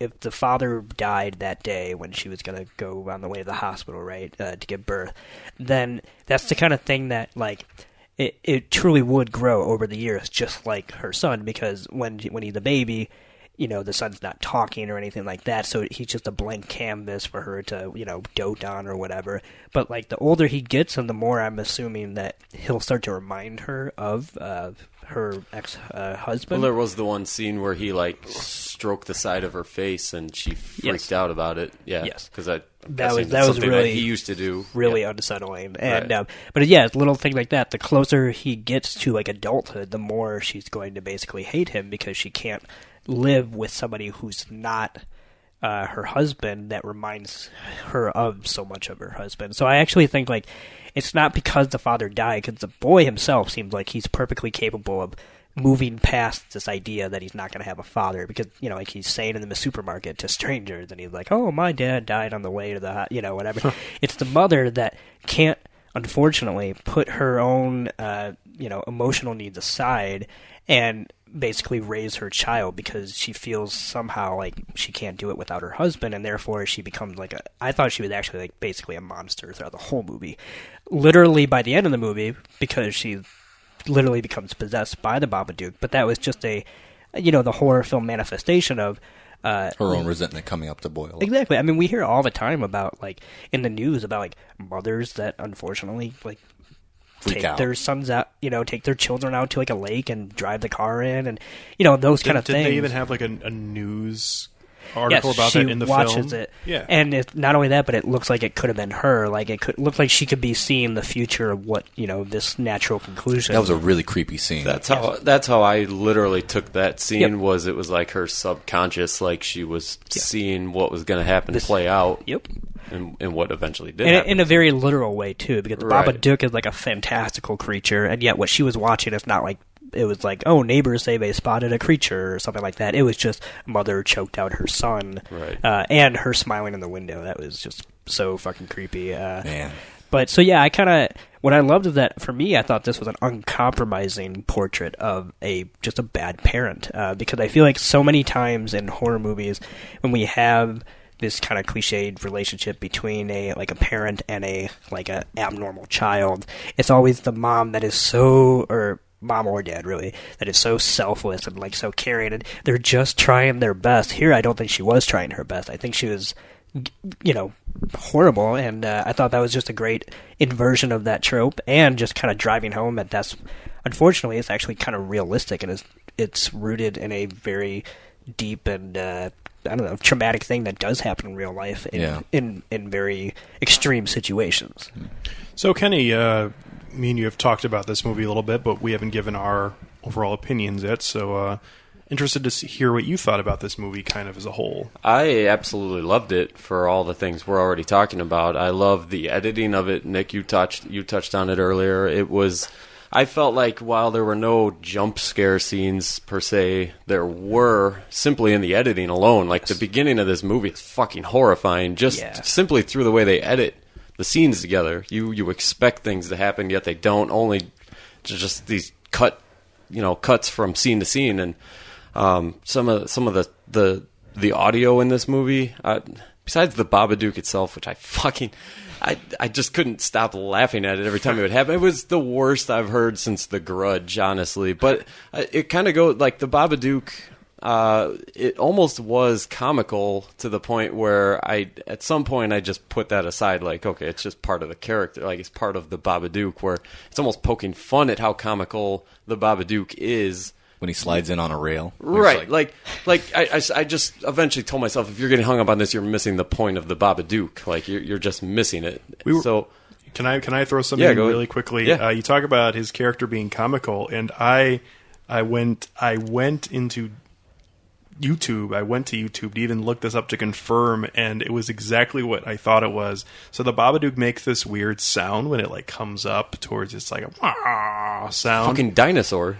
S2: if the father died that day when she was going to go on the way to the hospital, right, uh, to give birth, then that's the kind of thing that like it it truly would grow over the years, just like her son. Because when when he's a baby, you know, the son's not talking or anything like that, so he's just a blank canvas for her to you know dote on or whatever. But like the older he gets, and the more I'm assuming that he'll start to remind her of uh, her ex uh, husband.
S3: Well, there was the one scene where he like stroked the side of her face, and she freaked
S2: Yes.
S3: out about it. Yeah,
S2: Yes.
S3: because that
S2: that was that was
S3: something
S2: really
S3: he used to do.
S2: really
S3: Yeah.
S2: unsettling and
S3: Right.
S2: um, but yeah it's little things like that the closer he gets to like adulthood the more she's going to basically hate him because she can't live with somebody who's not uh, her husband that reminds her of so much of her husband so i actually think like it's not because the father died because the boy himself seems like he's perfectly capable of moving past this idea that he's not going to have a father because you know like he's saying in the supermarket to strangers and he's like oh my dad died on the way to the you know whatever. It's the mother that can't unfortunately put her own uh, you know emotional needs aside and basically raise her child because she feels somehow like she can't do it without her husband and therefore she becomes like a I thought she was actually like basically a monster throughout the whole movie. Literally by the end of the movie because she literally becomes possessed by the Babadook, but that was just a you know the horror film manifestation of uh,
S4: Her own resentment coming up to boil.
S2: Exactly. I mean, we hear all the time about like in the news about like mothers that unfortunately like
S4: Freak
S2: take
S4: out.
S2: their sons out, you know, take their children out to like a lake and drive the car in, and you know those kind
S1: Did,
S2: of
S1: did
S2: things.
S1: they even have like a, a news article
S2: yes,
S1: about
S2: she
S1: that in the
S2: watches
S1: film?
S2: it.
S1: Yeah.
S2: and it, not only that, but it looks like it could have been her. Like it could look like she could be seeing the future of what you know this natural conclusion.
S4: That was a really creepy scene.
S3: That's how that's how I literally took that scene.
S2: Yep.
S3: Was it was like her subconscious, like she was seeing what was going to happen
S2: This-
S3: play out.
S2: Yep.
S3: And, and what eventually did.
S2: in, in a very literal way too, because the
S3: Right.
S2: Babadook is like a fantastical creature, and yet what she was watching is not like it was like oh neighbors say they spotted a creature or something like that. It was just mother choked out her son,
S3: Right.
S2: uh, and her smiling in the window. That was just so fucking creepy. Uh,
S4: Man.
S2: But so yeah, I kind of what I loved is that for me, I thought this was an uncompromising portrait of a just a bad parent uh, because I feel like so many times in horror movies when we have this kind of cliched relationship between a like a parent and a like a abnormal child, it's always the mom that is so or mom or dad really that is so selfless and like so caring and they're just trying their best. Here i don't think she was trying her best. I think she was you know horrible and uh, i thought that was just a great inversion of that trope and just kind of driving home that that's unfortunately it's actually kind of realistic and it's it's rooted in a very deep and uh, I don't know traumatic thing that does happen in real life in
S1: Yeah.
S2: in, in very extreme situations.
S1: So, Kenny, uh, me and you have talked about this movie a little bit, but we haven't given our overall opinions yet. So, uh, interested to see, hear what you thought about this movie, kind of as a whole.
S3: I absolutely loved it for all the things we're already talking about. I love the editing of it. Nick, you touched you touched on it earlier. It was I felt like while there were no jump scare scenes per se, there were simply in the editing alone. Like the beginning of this movie is fucking horrifying just
S2: Yeah.
S3: simply through the way they edit the scenes together. You you expect things to happen yet they don't. Only just these cut you know cuts from scene to scene and um, some of some of the the the audio in this movie uh, besides the Babadook itself which I fucking I I just couldn't stop laughing at it every time it would happen it was the worst I've heard since The Grudge honestly but uh, it kind of goes like the Babadook uh, it almost was comical to the point where I, at some point, I just put that aside. Like, okay, it's just part of the character. Like, it's part of the Babadook, where it's almost poking fun at how comical the Babadook is.
S4: When he slides in on a rail.
S3: Right, like, like, I, I, I just eventually told myself, if you're getting hung up on this, you're missing the point of the Babadook. Like, you're, you're just missing it.
S1: We were-
S3: so,
S1: Can I can I throw something
S3: Yeah,
S1: in really quickly?
S3: Yeah.
S1: Uh, you talk about his character being comical, and I I went I went into YouTube. I went to YouTube to even look this up to confirm, and it was exactly what I thought it was. So the Babadook makes this weird sound when it like comes up towards it's like a "Wah" sound.
S3: fucking dinosaur.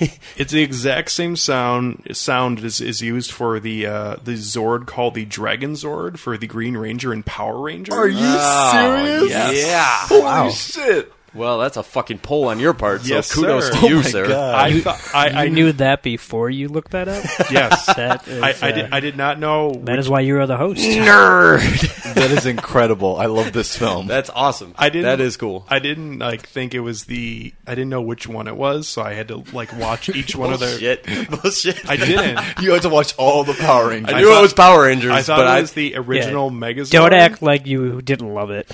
S1: It's the exact same sound sound is, is used for the uh, the Zord called the Dragon Zord for the Green Ranger and Power Ranger.
S4: Are you
S3: Oh,
S4: serious?
S3: yes.
S1: Yeah.
S4: Holy shit.
S3: Well, that's a fucking poll on your part. So
S1: Yes,
S3: kudos
S1: sir.
S3: to
S1: Oh
S3: you,
S1: my
S3: sir.
S4: God.
S1: I
S2: You-
S1: thought I,
S2: you
S1: I
S2: knew that before you looked that up.
S1: Yes,
S2: That is,
S1: I, I,
S2: uh,
S1: did, I did not know.
S2: That is why you are the host.
S3: Nerd.
S4: that is incredible. I love this film.
S3: That's awesome.
S1: I didn't.
S3: That is cool.
S1: I didn't like think it was the. I didn't know which one it was, so I had to like watch each one of their.
S3: Bullshit. Bullshit.
S1: I didn't.
S4: you had to watch all the Power Rangers.
S3: I knew
S1: thought-
S3: it was Power Rangers,
S1: I thought
S3: but
S1: it
S3: I
S1: was the original Megazord.
S2: Don't act like you didn't love it.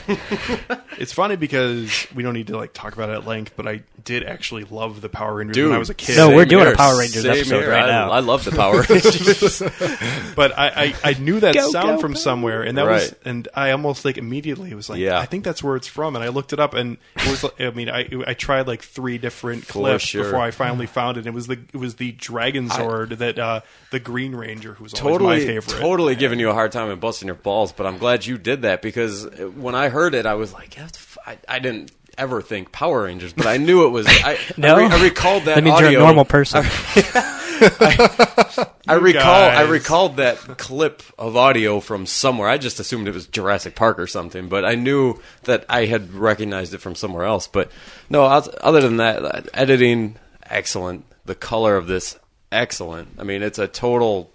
S1: It's funny because we don't need to like talk about it at length, but I did actually love the Power Rangers
S3: Dude,
S1: when I was a kid.
S2: No, we're
S3: Same
S2: doing a
S3: here.
S2: Power Rangers
S3: Same
S2: episode
S3: here.
S2: right
S3: I,
S2: now.
S3: I love the Power Rangers.
S1: but I, I, I knew that
S2: Go,
S1: sound
S2: go,
S1: from
S2: Power
S1: somewhere, and that was, and I almost like immediately was like,
S3: Yeah.
S1: I think that's where it's from, and I looked it up, and it was, I mean, I, I tried like three different
S3: For
S1: clips
S3: sure.
S1: before I finally found it. It was the, it was the Dragon Zord that uh, the Green Ranger, who was always
S3: totally,
S1: my favorite.
S3: totally giving you a hard time and busting your balls. But I'm glad you did that because when I heard it, I was like, I, f- I, I didn't. Ever think Power Rangers, but I knew it was. I,
S2: No?
S3: I, re- I recalled that.
S2: That means you're a normal person.
S3: I
S1: You
S3: recall I recalled that clip of audio from somewhere. I just assumed it was Jurassic Park or something, but I knew that I had recognized it from somewhere else. But no, other than that, uh, editing excellent. The color of this excellent. I mean, it's a total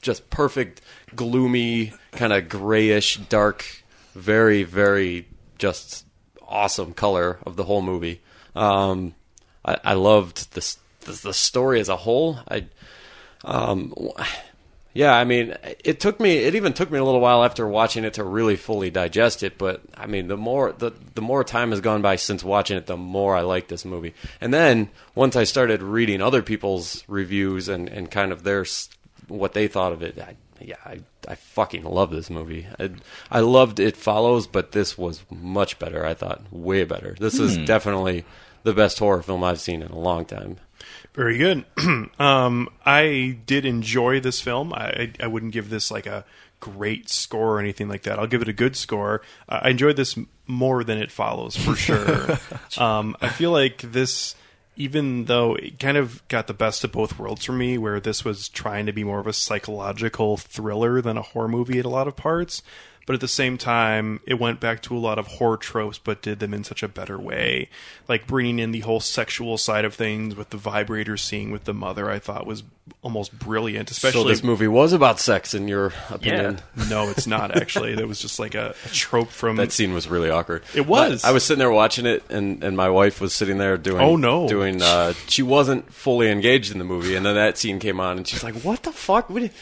S3: just perfect gloomy kind of grayish dark very very just awesome color of the whole movie. Um, I, I loved this the, the story as a whole. I um, yeah, I mean, it took me. It even took me a little while after watching it to really fully digest it. But I mean, the more the the more time has gone by since watching it, the more I like this movie. And then once I started reading other people's reviews and and kind of their what they thought of it, I, yeah, I I fucking love this movie. I, I loved It Follows, but this was much better. I thought way better. This is
S1: Hmm.
S3: definitely the best horror film I've seen in a long time.
S1: Very good. um, I did enjoy this film. I, I wouldn't give this like a great score or anything like that. I'll give it a good score. I enjoyed this more than it follows for sure. um, I feel like this, even though it kind of got the best of both worlds for me, where this was trying to be more of a psychological thriller than a horror movie at a lot of parts. But at the same time, it went back to a lot of horror tropes, but did them in such a better way. Like bringing in the whole sexual side of things with the vibrator scene with the mother, I thought was almost brilliant. Especially
S3: so this movie was about sex, in your opinion?
S1: no, it's not actually. That was just like a, a trope from
S3: that scene was really awkward.
S1: It was.
S3: I was sitting there watching it, and, and my wife was sitting there doing.
S1: Oh, no.
S3: Doing. Uh, she wasn't fully engaged in the movie, and then that scene came on, and she's like, "What the fuck?" What did-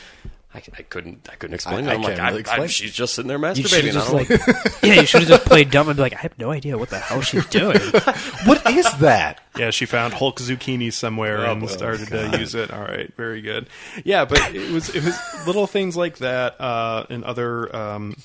S3: I, I couldn't. I couldn't explain
S4: I-
S3: it. I'm
S4: I
S3: like,
S4: really
S3: I,
S4: explain.
S3: I, she's just sitting there masturbating.
S2: should just
S3: I
S2: like, yeah, you should have just played dumb and be like, I have no idea what the hell she's doing.
S4: what is that?
S1: Yeah, she found Hulk zucchini somewhere
S4: Oh,
S1: and
S4: boy.
S1: started
S4: God.
S1: to use it. All right, very good. Yeah, but it was it was little things like that uh, and other um,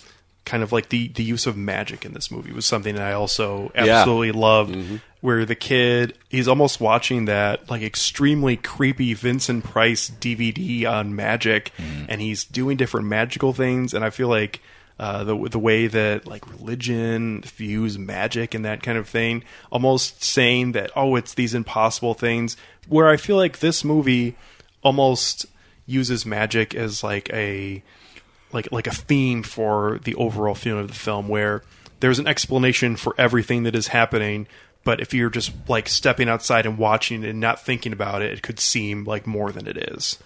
S1: kind of like the the use of magic in this movie was something that I also
S3: Yeah.
S1: absolutely loved.
S3: Mm-hmm.
S1: Where the kid he's almost watching that like extremely creepy Vincent Price DVD on magic,
S3: Mm-hmm.
S1: and he's doing different magical things, and I feel like uh, the the way that like religion views magic and that kind of thing, almost saying that oh, it's these impossible things. Where I feel like this movie almost uses magic as like a like like a theme for the overall feeling of the film, where there's an explanation for everything that is happening. But if you're just like stepping outside and watching and not thinking about it, it could seem like more than it is.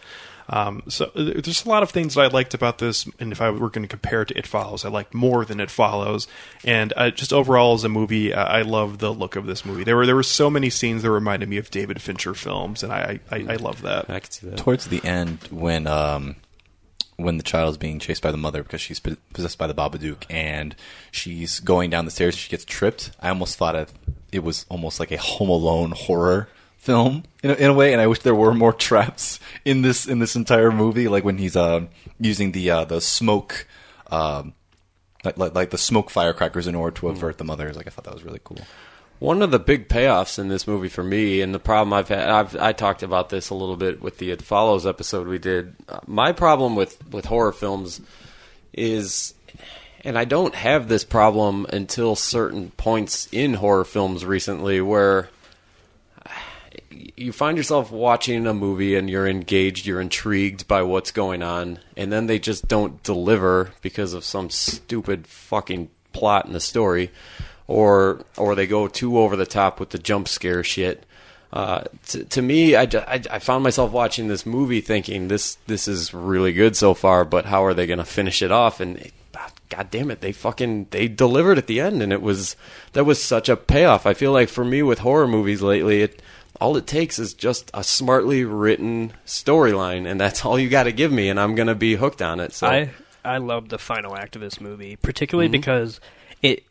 S1: Um, so uh, there's a lot of things that I liked about this, and if I were going to compare it to It Follows, I liked more than It Follows. And uh, just overall as a movie, uh, I love the look of this movie. There were there were so many scenes that reminded me of David Fincher films, and I I, I love that.
S3: I can see that.
S4: Towards the end, when um, when the child is being chased by the mother because she's possessed by the Babadook, and she's going down the stairs, and she gets tripped. I almost thought it, it was almost like a Home Alone horror film in a, in a way, and I wish there were more traps in this in this entire movie. Like when he's um using the uh, the smoke. Um, like, like, like the smoke firecrackers in order to avert the mothers. Like I thought that was really cool.
S3: One of the big payoffs in this movie for me, and the problem I've had, I've, I talked about this a little bit with the It Follows episode we did. Uh, my problem with, with horror films is, and I don't have this problem until certain points in horror films recently where you find yourself watching a movie and you're engaged, you're intrigued by what's going on, and then they just don't deliver because of some stupid fucking plot in the story, or or they go too over the top with the jump scare shit. Uh, to, to me, I, I, I found myself watching this movie thinking this this is really good so far, but how are they going to finish it off? And it, God damn it, they fucking they delivered at the end, and it was that was such a payoff. I feel like for me with horror movies lately, it all it takes is just a smartly written storyline, and that's all you got to give me, and I'm gonna be hooked on it. So
S2: I I love the final act of this movie, particularly
S3: Mhm.
S2: because it.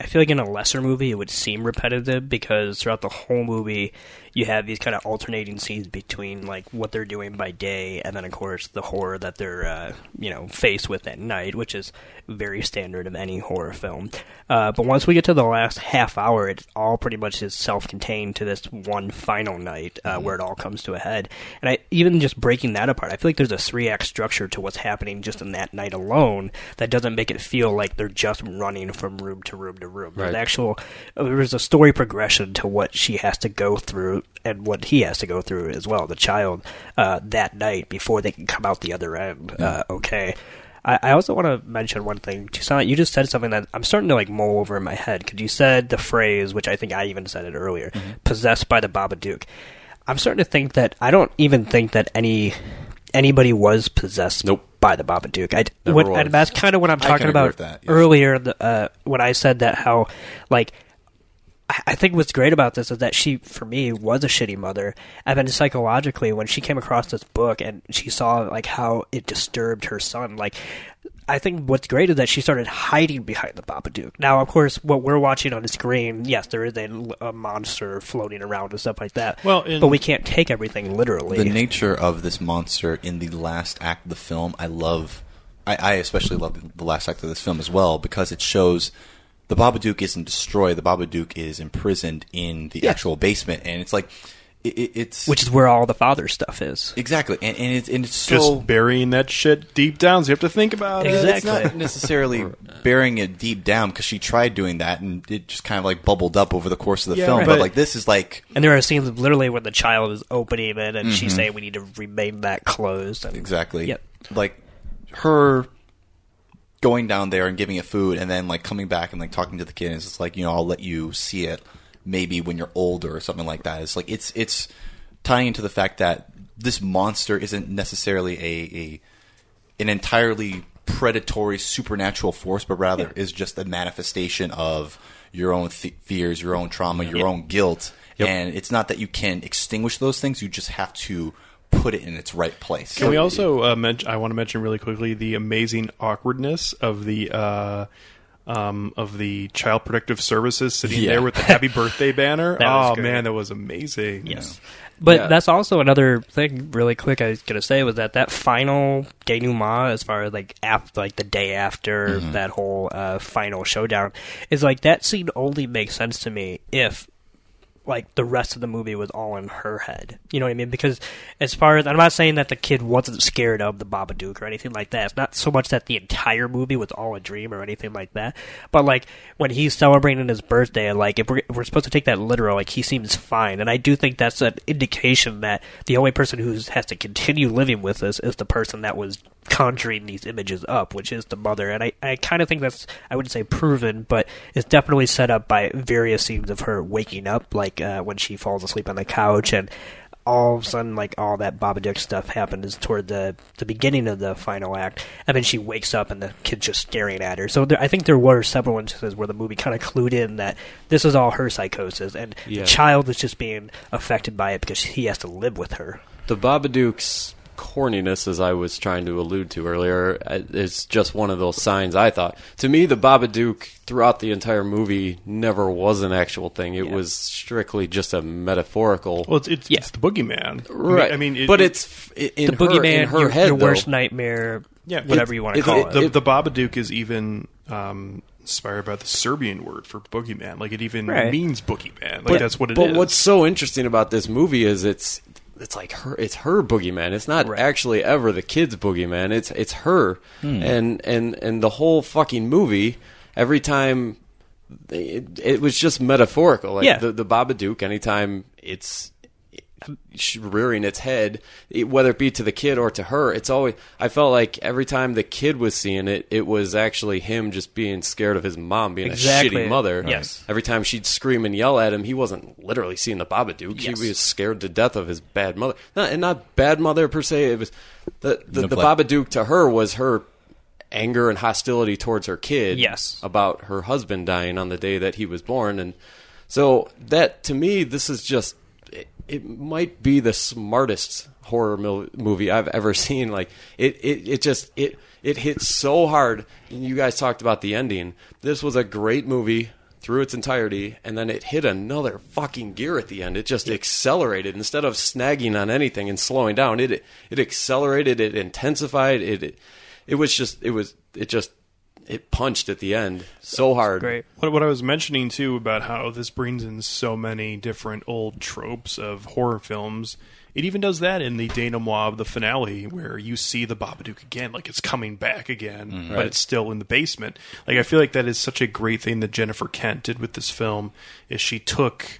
S2: I feel like in a lesser movie it would seem repetitive because throughout the whole movie you have these kind of alternating scenes between like what they're doing by day, and then of course the horror that they're uh, you know faced with at night, which is very standard of any horror film. Uh, but once we get to the last half hour, it all pretty much is self-contained to this one final night uh, where it all comes to a head. And I even just breaking that apart, I feel like there's a three-act structure to what's happening just in that night alone that doesn't make it feel like they're just running from room to room to room. There's actual there's a story progression to what she has to go through and what he has to go through as well, the child, uh, that night before they can come out the other end. Uh, okay. I, I also want to mention one thing. Toussaint, you just said something that I'm starting to like mull over in my head because you said the phrase, which I think I even said it earlier, "possessed by the Babadook." I'm starting to think that I don't even think that any anybody was possessed nope. by the Babadook. I,
S3: was.
S2: and that's kind of what I'm talking about
S4: that, yes.
S2: earlier the, uh, when I said that how like I- I think what's great about this is that she, for me, was a shitty mother. And then psychologically, when she came across this book and she saw like how it disturbed her son, like I think what's great is that she started hiding behind the Babadook. Now, of course, what we're watching on the screen, yes, there is a, a monster floating around and stuff like that.
S1: Well, in-
S2: but we can't take everything literally.
S4: The nature of this monster in the last act of the film, I love. I, I especially love the last act of this film as well because it shows the Babadook isn't destroyed. The Babadook is imprisoned in the
S2: Yeah.
S4: actual basement, and it's like it, it, it's
S2: which is where all the father stuff is.
S4: exactly, and, and it's and it's
S1: Just burying that shit deep down, so you have to think about it.
S4: It's not necessarily burying it deep down because she tried doing that and it just kind of like bubbled up over the course of the
S2: Yeah,
S4: film.
S2: right.
S4: But
S2: But-
S4: like this is like
S2: And there are scenes literally where the child is opening it and she's
S4: Mhm.
S2: saying we need to remain that closed. And,
S4: exactly
S2: Yep.
S4: like her going down there and giving it food and then like coming back and like talking to the kid and it's just like you know I'll let you see it maybe when you're older or something like that. It's like it's it's tying into the fact that this monster isn't necessarily a, a an entirely predatory supernatural force, but rather is just a manifestation of your own th- fears, your own trauma, your
S1: Yeah.
S4: own guilt.
S1: Yep.
S4: And it's not that you can extinguish those things; you just have to put it in its right place.
S1: Can we also uh, mention? I want to mention really quickly the amazing awkwardness of the uh, um, of the Child Protective Services sitting
S4: Yeah.
S1: there with the Happy Birthday banner. Oh man, that was amazing.
S2: Yes. But
S1: Yeah.
S2: that's also another thing, really quick. I was gonna say was that that final denouement, as far as like after, like the day after
S1: Mm-hmm.
S2: that whole uh, final showdown, is like that scene only makes sense to me if like the rest of the movie was all in her head. You know what I mean? Because as far as I'm not saying that the kid wasn't scared of the Babadook or anything like that. It's not so much that the entire movie was all a dream or anything like that. But like when he's celebrating his birthday, like if we're, if we're supposed to take that literal, like he seems fine, and I do think that's an indication that the only person who has to continue living with us is the person that was conjuring these images up, which is the mother. And I, I kind of think that's, I wouldn't say proven, but it's definitely set up by various scenes of her waking up, like uh, when she falls asleep on the couch and all of a sudden, like all that Babadook stuff happens toward the the beginning of the final act, and then she wakes up and the kid's just staring at her. So there, I think there were several instances where the movie kind of clued in that this is all her psychosis, and
S3: Yeah.
S2: the child is just being affected by it because he has to live with her.
S3: The Babadook's corniness, as I was trying to allude to earlier, uh, is just one of those signs. I thought to me, the Babadook throughout the entire movie never was an actual thing. It was strictly just a metaphorical.
S1: Well, it's it's, it's the boogeyman,
S3: right?
S1: I mean, it,
S3: but
S1: it-
S3: it's in
S2: the
S3: her,
S2: boogeyman,
S3: in her
S2: your,
S3: head,
S2: your
S3: though.
S2: worst nightmare,
S1: yeah,
S2: whatever
S1: it-
S2: you want to
S1: it-
S2: call
S1: it-
S2: it.
S1: The, the Babadook is even um, inspired by the Serbian word for boogeyman. Like it even
S3: Right.
S1: means boogeyman. Like
S3: But-
S1: that's what it is.
S3: but what's so interesting about this movie is it's it's like her it's her boogeyman. It's not actually ever the kid's boogeyman. It's it's her.
S4: Hmm.
S3: And and and the whole fucking movie every time it, it was just metaphorical. Like
S2: Yeah.
S3: the the Babadook anytime it's rearing its head, whether it be to the kid or to her, it's always. I felt like every time the kid was seeing it, it was actually him just being scared of his mom being
S2: Exactly.
S3: a shitty mother.
S2: Yes.
S3: Every time she'd scream and yell at him, he wasn't literally seeing the Babadook.
S2: Yes.
S3: He was scared to death of his bad mother. Not, and not bad mother per se. It was the the, the
S4: Neglect.
S3: Babadook to her was her anger and hostility towards her kid.
S2: Yes.
S3: About her husband dying on the day that he was born, and so that to me, this is just it, might be the smartest horror mil- movie I've ever seen. Like it, it, it just it it hits so hard. And you guys talked about the ending. This was a great movie through its entirety, and then it hit another fucking gear at the end. It just accelerated instead of snagging on anything and slowing down. It it accelerated. It intensified. It it, it was just it was it just it punched at the end so hard.
S2: Great.
S1: What, what I was mentioning too about how this brings in so many different old tropes of horror films. It even does that in the denouement of the finale, where you see the Babadook again, like it's coming back again, mm-hmm. but
S3: Right.
S1: it's still in the basement. Like I feel like that is such a great thing that Jennifer Kent did with this film. Is she took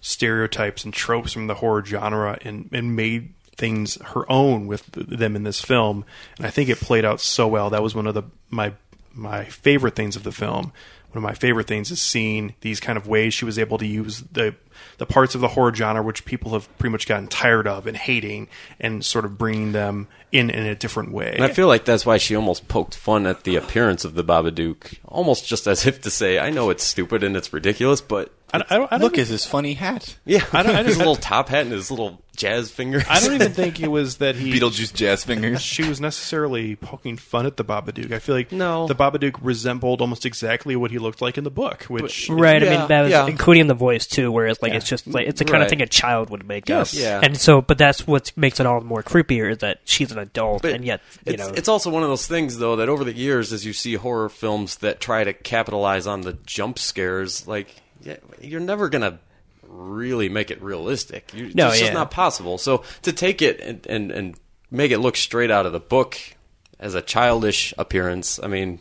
S1: stereotypes and tropes from the horror genre and, and made things her own with them in this film, and I think it played out so well. That was one of the my my favorite things of the film. One of my favorite things is seeing these kind of ways she was able to use the the parts of the horror genre which people have pretty much gotten tired of and hating, and sort of bringing them in in a different way.
S3: And I feel like that's why she almost poked fun at the appearance of the Babadook, almost just as if to say, "I know it's stupid and it's ridiculous, but
S1: I, don't- I don't, I don't
S4: Look
S1: even-
S4: at his funny hat.
S3: yeah,
S1: I don't- I
S3: his little top hat and his little jazz fingers."
S1: I don't even think it was that he
S4: Beetlejuice jazz fingers.
S1: she was necessarily poking fun at the Babadook. I feel like
S3: No.
S1: the Babadook resembled almost exactly what he looked like in the book, which
S2: Right, I
S3: Yeah,
S2: mean that was
S3: yeah.
S2: including the voice too, where it's like it's just like it's the kind of thing a child would make
S1: Yes.
S2: up.
S3: Yeah.
S2: And so, but that's what makes it all more creepier is that she's an adult,
S3: But
S2: and yet you
S3: it's,
S2: know
S3: it's also one of those things, though, that over the years, as you see horror films that try to capitalize on the jump scares, like yeah, you're never gonna really make it realistic. You,
S2: No,
S3: it's just not possible. So to take it and, and and make it look straight out of the book as a childish appearance, I mean,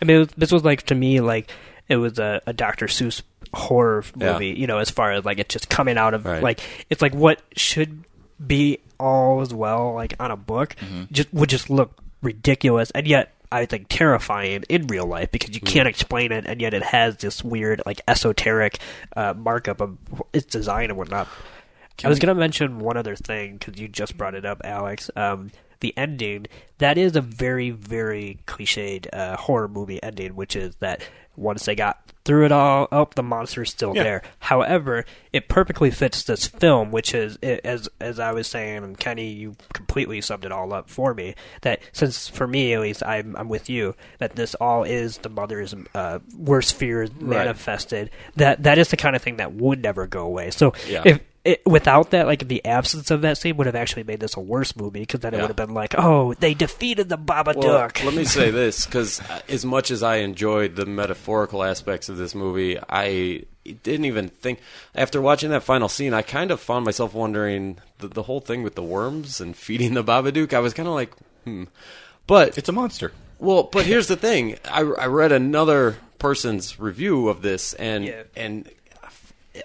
S2: I mean, was, this was like to me like it was a, a Dr. Seuss horror
S3: Yeah.
S2: movie. You know, as far as like it's just coming out of
S3: Right.
S2: like it's like what should be all as well like on a book
S3: Mm-hmm.
S2: just would just look ridiculous, and yet I think terrifying in real life because
S3: Mm.
S2: you can't explain it, and yet it has this weird like esoteric uh, markup of its design and whatnot. I was going to mention one other thing because you just brought it up, Alex. Um, the ending that is a very, very cliched uh, horror movie ending, which is that once they got through it all, oh, the monster's still
S1: Yeah.
S2: there. However, it perfectly fits this film, which is as as I was saying, and Kenny, you completely summed it all up for me. That since for me at least, I'm I'm with you that this all is the mother's uh, worst fears manifested. That that is the kind of thing that would never go away. So
S3: Yeah.
S2: if it, without that, like the absence of that scene would have actually made this a worse movie because then it would have been like, oh, they defeated the Babadook.
S3: Well, let me say this because as much as I enjoyed the metaphorical aspects of this movie, I didn't even think after watching that final scene. I kind of found myself wondering the, the whole thing with the worms and feeding the Babadook. I was kind of like, hmm. But
S4: It's a monster.
S3: well, but here's the thing. I, I read another person's review of this, and
S2: Yeah.
S3: and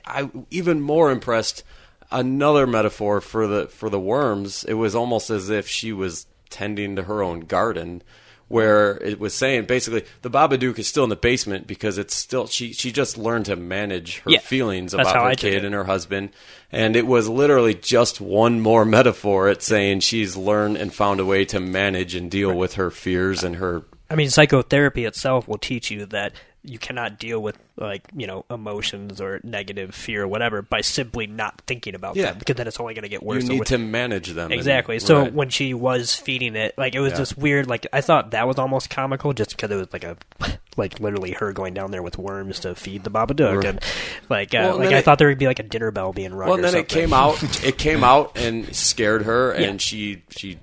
S3: I even more impressed. Another metaphor for the for the worms. It was almost as if she was tending to her own garden, where it was saying basically the Babadook is still in the basement because it's still she she just learned to manage her
S2: Yeah,
S3: feelings about her kid and her husband, and it was literally just one more metaphor. It's saying she's learned and found a way to manage and deal with her fears and her
S2: I mean, psychotherapy itself will teach you that you cannot deal with like you know emotions or negative fear or whatever by simply not thinking about
S3: Yeah.
S2: them because then it's only going to get worse.
S3: you
S2: So
S3: need
S2: when-
S3: to manage them. and-
S2: Exactly. So
S3: right.
S2: when she was feeding it, like it was
S3: Yeah.
S2: just weird. Like I thought that was almost comical, just because it was like a, like literally her going down there with worms to feed the Babadook,
S3: Right.
S2: and like uh,
S3: Well, and
S2: like I
S3: it-
S2: thought there would be like a dinner bell being rung.
S3: well, and then it came out. It came out and scared her,
S2: Yeah.
S3: and she she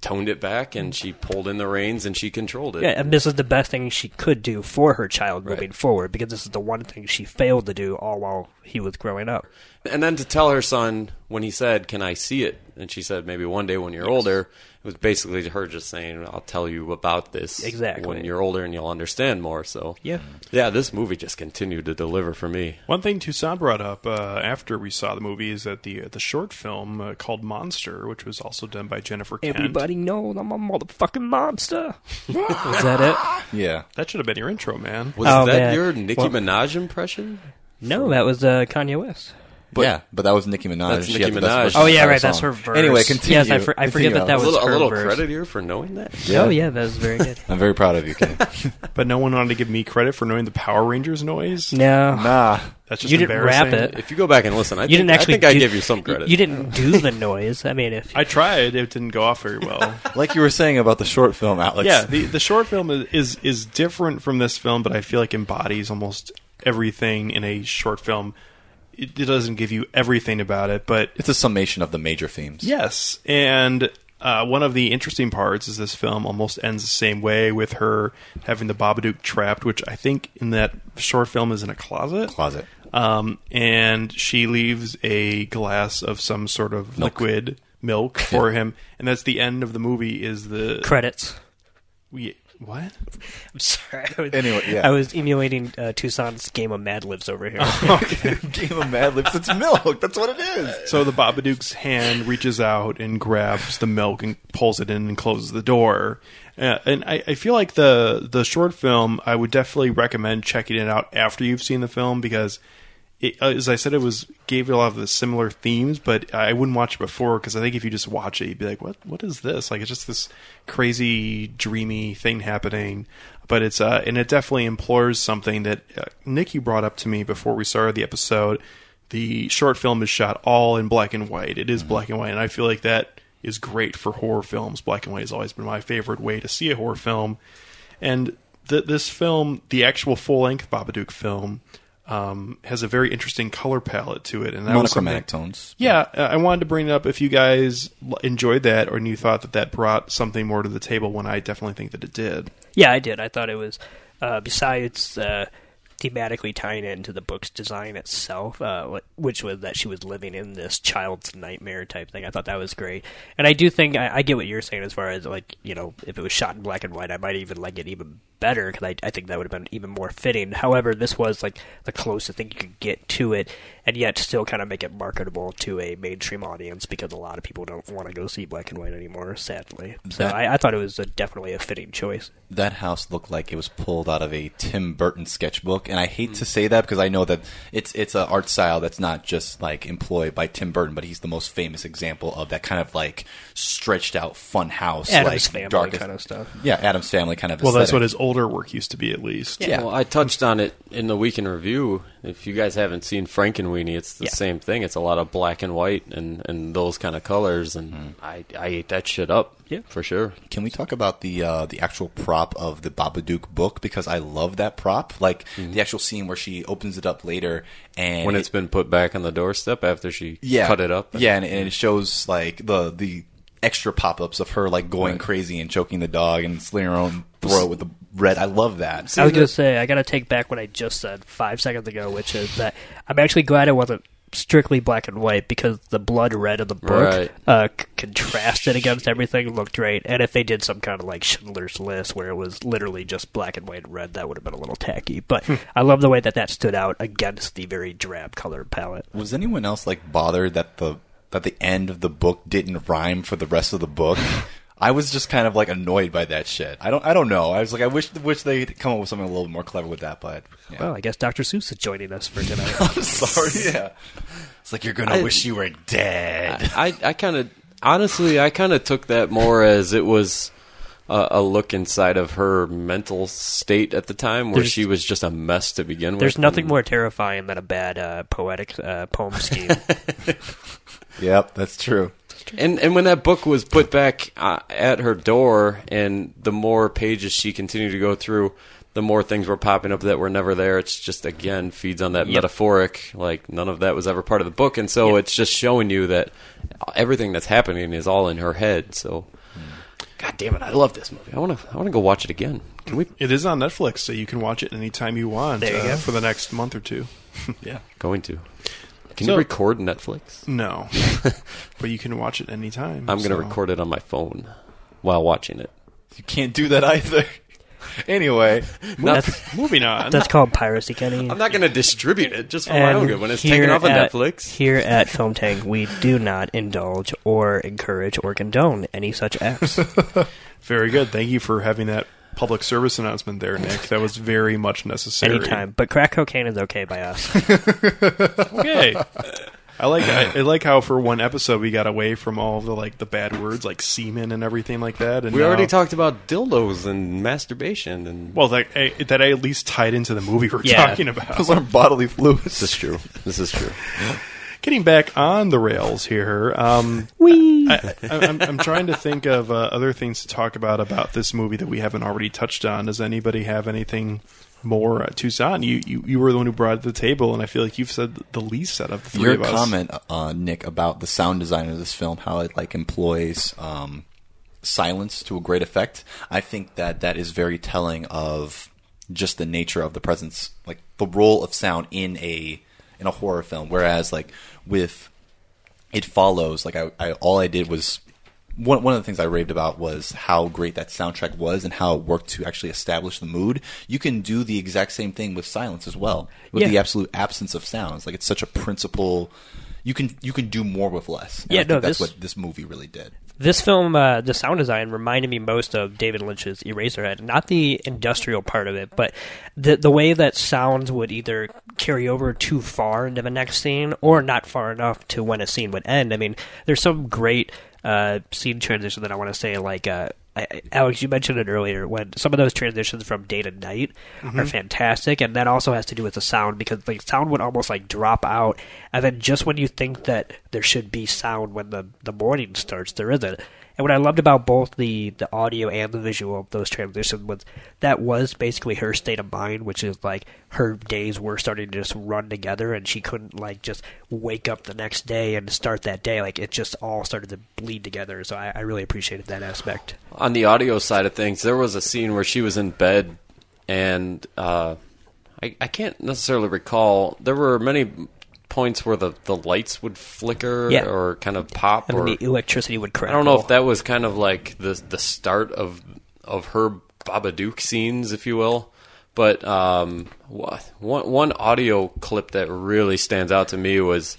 S3: toned it back and she pulled in the reins and she controlled it.
S2: Yeah, and this is the best thing she could do for her child
S3: Right.
S2: moving forward because this is the one thing she failed to do all while he was growing up.
S3: And then to tell her son when he said, "Can I see it?" and she said, "Maybe one day when you're older." It was basically her just saying, "I'll tell you about this
S2: Exactly.
S3: when you're older and you'll understand more." So
S2: Yeah.
S3: yeah, this movie just continued to deliver for me.
S1: One thing Toussaint brought up uh, after we saw the movie is that the the short film uh, called Monster, which was also done by Jennifer Kent.
S2: Everybody knows I'm a motherfucking monster. is that it?
S4: Yeah.
S1: That should have been your intro, man.
S3: Was
S2: Oh,
S3: that
S2: man.
S3: your Nicki
S2: Well-
S3: Minaj impression?
S2: No, that was uh, Kanye West.
S4: But, yeah, but that was Nicki Minaj.
S3: That's
S4: She
S3: Nicki
S4: had the best
S3: Minaj.
S4: version
S2: Oh
S4: of the
S2: yeah,
S4: entire
S2: right. That's
S4: song.
S2: her verse.
S4: Anyway, continue.
S2: Yes, I, for, I forget
S4: Continue,
S2: that that
S3: A
S2: was
S3: little, a
S2: her
S3: little
S2: verse.
S3: credit here for knowing that.
S4: Oh, yeah.
S2: Oh yeah, that was very good.
S4: I'm very proud of you, Kenny.
S1: But no one wanted to give me credit for knowing the Power Rangers noise.
S2: No,
S4: nah.
S1: That's just
S2: you didn't rap
S1: embarrassing.
S2: it.
S3: If you go back and listen, I
S2: You
S3: think,
S2: didn't actually.
S3: I think I
S2: do-
S3: gave you some credit.
S2: You didn't do the noise. I mean, if
S1: I tried. It didn't go off very well.
S4: Like you were saying about the short film, Alex.
S1: yeah, the the short film is, is is different from this film, but I feel like embodies almost everything in a short film. It, it doesn't give you everything about it, but
S4: It's a summation of the major themes.
S1: Yes, and uh, one of the interesting parts is this film almost ends the same way with her having the Babadook trapped, which I think in that short film is in a closet.
S4: Closet.
S1: Um, and she leaves a glass of some sort of
S4: Milk.
S1: liquid milk for him, and that's the end of the movie. Is the
S2: Credits.
S1: We what?
S2: I'm sorry. I was,
S4: Anyway, yeah.
S2: I was emulating uh, Toussaint's game of Mad Libs over here.
S4: Game of Mad Libs. It's milk. That's what it is.
S1: So the Babadook's hand reaches out and grabs the milk and pulls it in and closes the door. Uh, and I, I feel like the the short film, I would definitely recommend checking it out after you've seen the film because, it, uh, as I said, it was gave a lot of the similar themes, but I wouldn't watch it before because I think if you just watch it, you'd be like, what What is this? Like it's just this crazy, dreamy thing happening. But it's uh, and it definitely implores something that uh, Nikki brought up to me before we started the episode the short film is shot all in black and white. It is black and white, and I feel like that is great for horror films. Black and white has always been my favorite way to see a horror film. And th- this film, the actual full length Babadook film, um, has a very interesting color palette to it, and that was
S4: Monochromatic
S1: something-
S4: tones.
S1: Yeah, I wanted to bring it up if you guys enjoyed that, or you thought that that brought something more to the table. When I definitely think that it did.
S2: Yeah, I did. I thought it was, uh, besides uh, thematically tying it into the book's design itself, uh, which was that she was living in this child's nightmare type thing. I thought that was great, and I do think I, I get what you're saying as far as like you know if it was shot in black and white, I might even like it even better because I, I think that would have been even more fitting. However, this was like the closest thing you could get to it, and yet still kind of make it marketable to a mainstream audience because a lot of people don't want to go see black and white anymore, sadly. So
S4: That-
S2: I, I thought it was a, definitely a fitting choice.
S4: that house looked like it was pulled out of a Tim Burton sketchbook, and I hate to hmm. say that because I know that it's it's an art style that's not just like employed by Tim Burton, but he's the most famous example of that kind of like stretched out fun house,
S2: Addams
S4: like
S2: Family
S4: darkest-
S2: kind of stuff.
S4: Yeah, Addams Family kind of.
S1: Well, that's what his older work used to be, at least.
S3: Yeah. Well, I touched on it in the week in review. If you guys haven't seen Frankenweenie, it's the
S2: Yeah.
S3: same thing. It's a lot of black and white and, and those kind of colors, and I I ate that shit up.
S2: Yeah.
S3: for sure.
S4: Can we talk about the uh, the actual prop of the Babadook book because I love that prop, like the actual scene where she opens it up later and
S3: when
S4: it-
S3: it's been put back on the doorstep after she
S4: yeah,
S3: cut it up.
S4: Yeah, and, and it shows like the the extra pop ups of her like going
S3: Right.
S4: crazy and choking the dog and slitting her own throat with the red. I love that.
S2: I was going to say, I got to take back what I just said five seconds ago, which is that I'm actually glad it wasn't strictly black and white because the blood red of the book
S3: Right.
S2: uh, c- contrasted against everything looked great. And if they did some kind of like Schindler's List where it was literally just black and white and red, that would have been a little tacky. But I love the way that that stood out against the very drab color palette.
S4: Was anyone else like bothered that the that the end of the book didn't rhyme for the rest of the book? I was just kind of like annoyed by that shit. I don't I don't know. I was like I wish wish they'd come up with something a little bit more clever with that, but yeah.
S2: Well, I guess Dr. Seuss is joining us for tonight.
S4: I'm sorry. Yeah. It's like you're gonna
S3: I-
S4: wish you were dead.
S3: I, I kind of honestly, I kind of took that more as it was a, a look inside of her mental state at the time, where
S2: There's-
S3: she was just a mess to begin with.
S2: There's nothing more terrifying than a bad uh, poetic uh, poem scheme.
S4: Yep, that's true.
S3: And and when that book was put back uh, at her door, and the more pages she continued to go through, the more things were popping up that were never there. It's just again feeds on that
S2: Yep.
S3: metaphoric, like none of that was ever part of the book, and so
S2: Yep.
S3: it's just showing you that everything that's happening is all in her head. So, God damn it, I love this movie. I want to I want to go watch it again. Can we?
S1: It is on Netflix, so you can watch it anytime you want
S2: There you
S1: uh,
S2: go.
S1: for the next month or two.
S4: Yeah.
S3: Going to. Can
S1: So-
S3: you record Netflix?
S1: No, but you can watch it anytime.
S3: I'm going to record it on my phone while watching it.
S4: You can't do that either. anyway,
S2: That's-
S1: Moving on.
S2: That's called piracy, Kenny.
S3: I'm not going to distribute it just for my own good when it's taken off on
S2: at-
S3: Netflix.
S2: Here at Film Tank, we do not indulge or encourage or condone any such acts.
S1: Very good. Thank you for having that public service announcement there, Nick. That was very much necessary.
S2: Anytime. But crack cocaine is okay by us.
S1: Okay. I like I, I like how for one episode we got away from all the like the bad words like semen and everything like that. And
S3: We already talked about dildos and masturbation and
S1: Well, that I, that I at least tied into the movie we're
S2: Yeah.
S1: talking about.
S4: those aren't bodily fluids.
S3: this is true. This is true.
S1: Getting back on the rails here, um, I, I, I'm, I'm trying to think of uh, other things to talk about about this movie that we haven't already touched on. Does anybody have anything more? Uh, Toussaint, you, you you were the one who brought it to the table, and I feel like you've said the least out of the three
S4: Your
S1: of us.
S4: comment, uh, Nick, about the sound design of this film, how it like employs um, silence to a great effect. I think that that is very telling of just the nature of the presence, like the role of sound in a in a horror film. Whereas, like with it follows, like I, I all I did was one one of the things I raved about was how great that soundtrack was and how it worked to actually establish the mood. You can do the exact same thing with silence as well, with
S2: Yeah.
S4: the absolute absence of sounds. Like it's such a principle. You can you can do more with less. And
S2: Yeah,
S4: I think
S2: no,
S4: that's
S2: this-
S4: what this movie really did.
S2: This film, uh, the sound design reminded me most of David Lynch's Eraserhead. Not the industrial part of it, but the the way that sounds would either carry over too far into the next scene, or not far enough to when a scene would end. I mean, there's some great uh, scene transition that I want to say, like. Uh, I, Alex, you mentioned it earlier when some of those transitions from day to night are
S1: Mhm.
S2: fantastic, and that also has to do with the sound because like sound would almost like drop out, and then just when you think that there should be sound when the the morning starts, there isn't. And what I loved about both the the audio and the visual of those transitions was that was basically her state of mind, which is like her days were starting to just run together, and she couldn't like just wake up the next day and start that day. Like it just all started to bleed together. So I, I really appreciated that aspect.
S3: On the audio side of things, there was a scene where she was in bed, and uh, I, I can't necessarily recall. There were many points where the, the lights would flicker
S2: Yeah.
S3: or kind of pop,
S2: And
S3: or
S2: the electricity would
S3: I don't know if that was kind of like the the start of of her Babadook scenes, if you will. But um, one one audio clip that really stands out to me was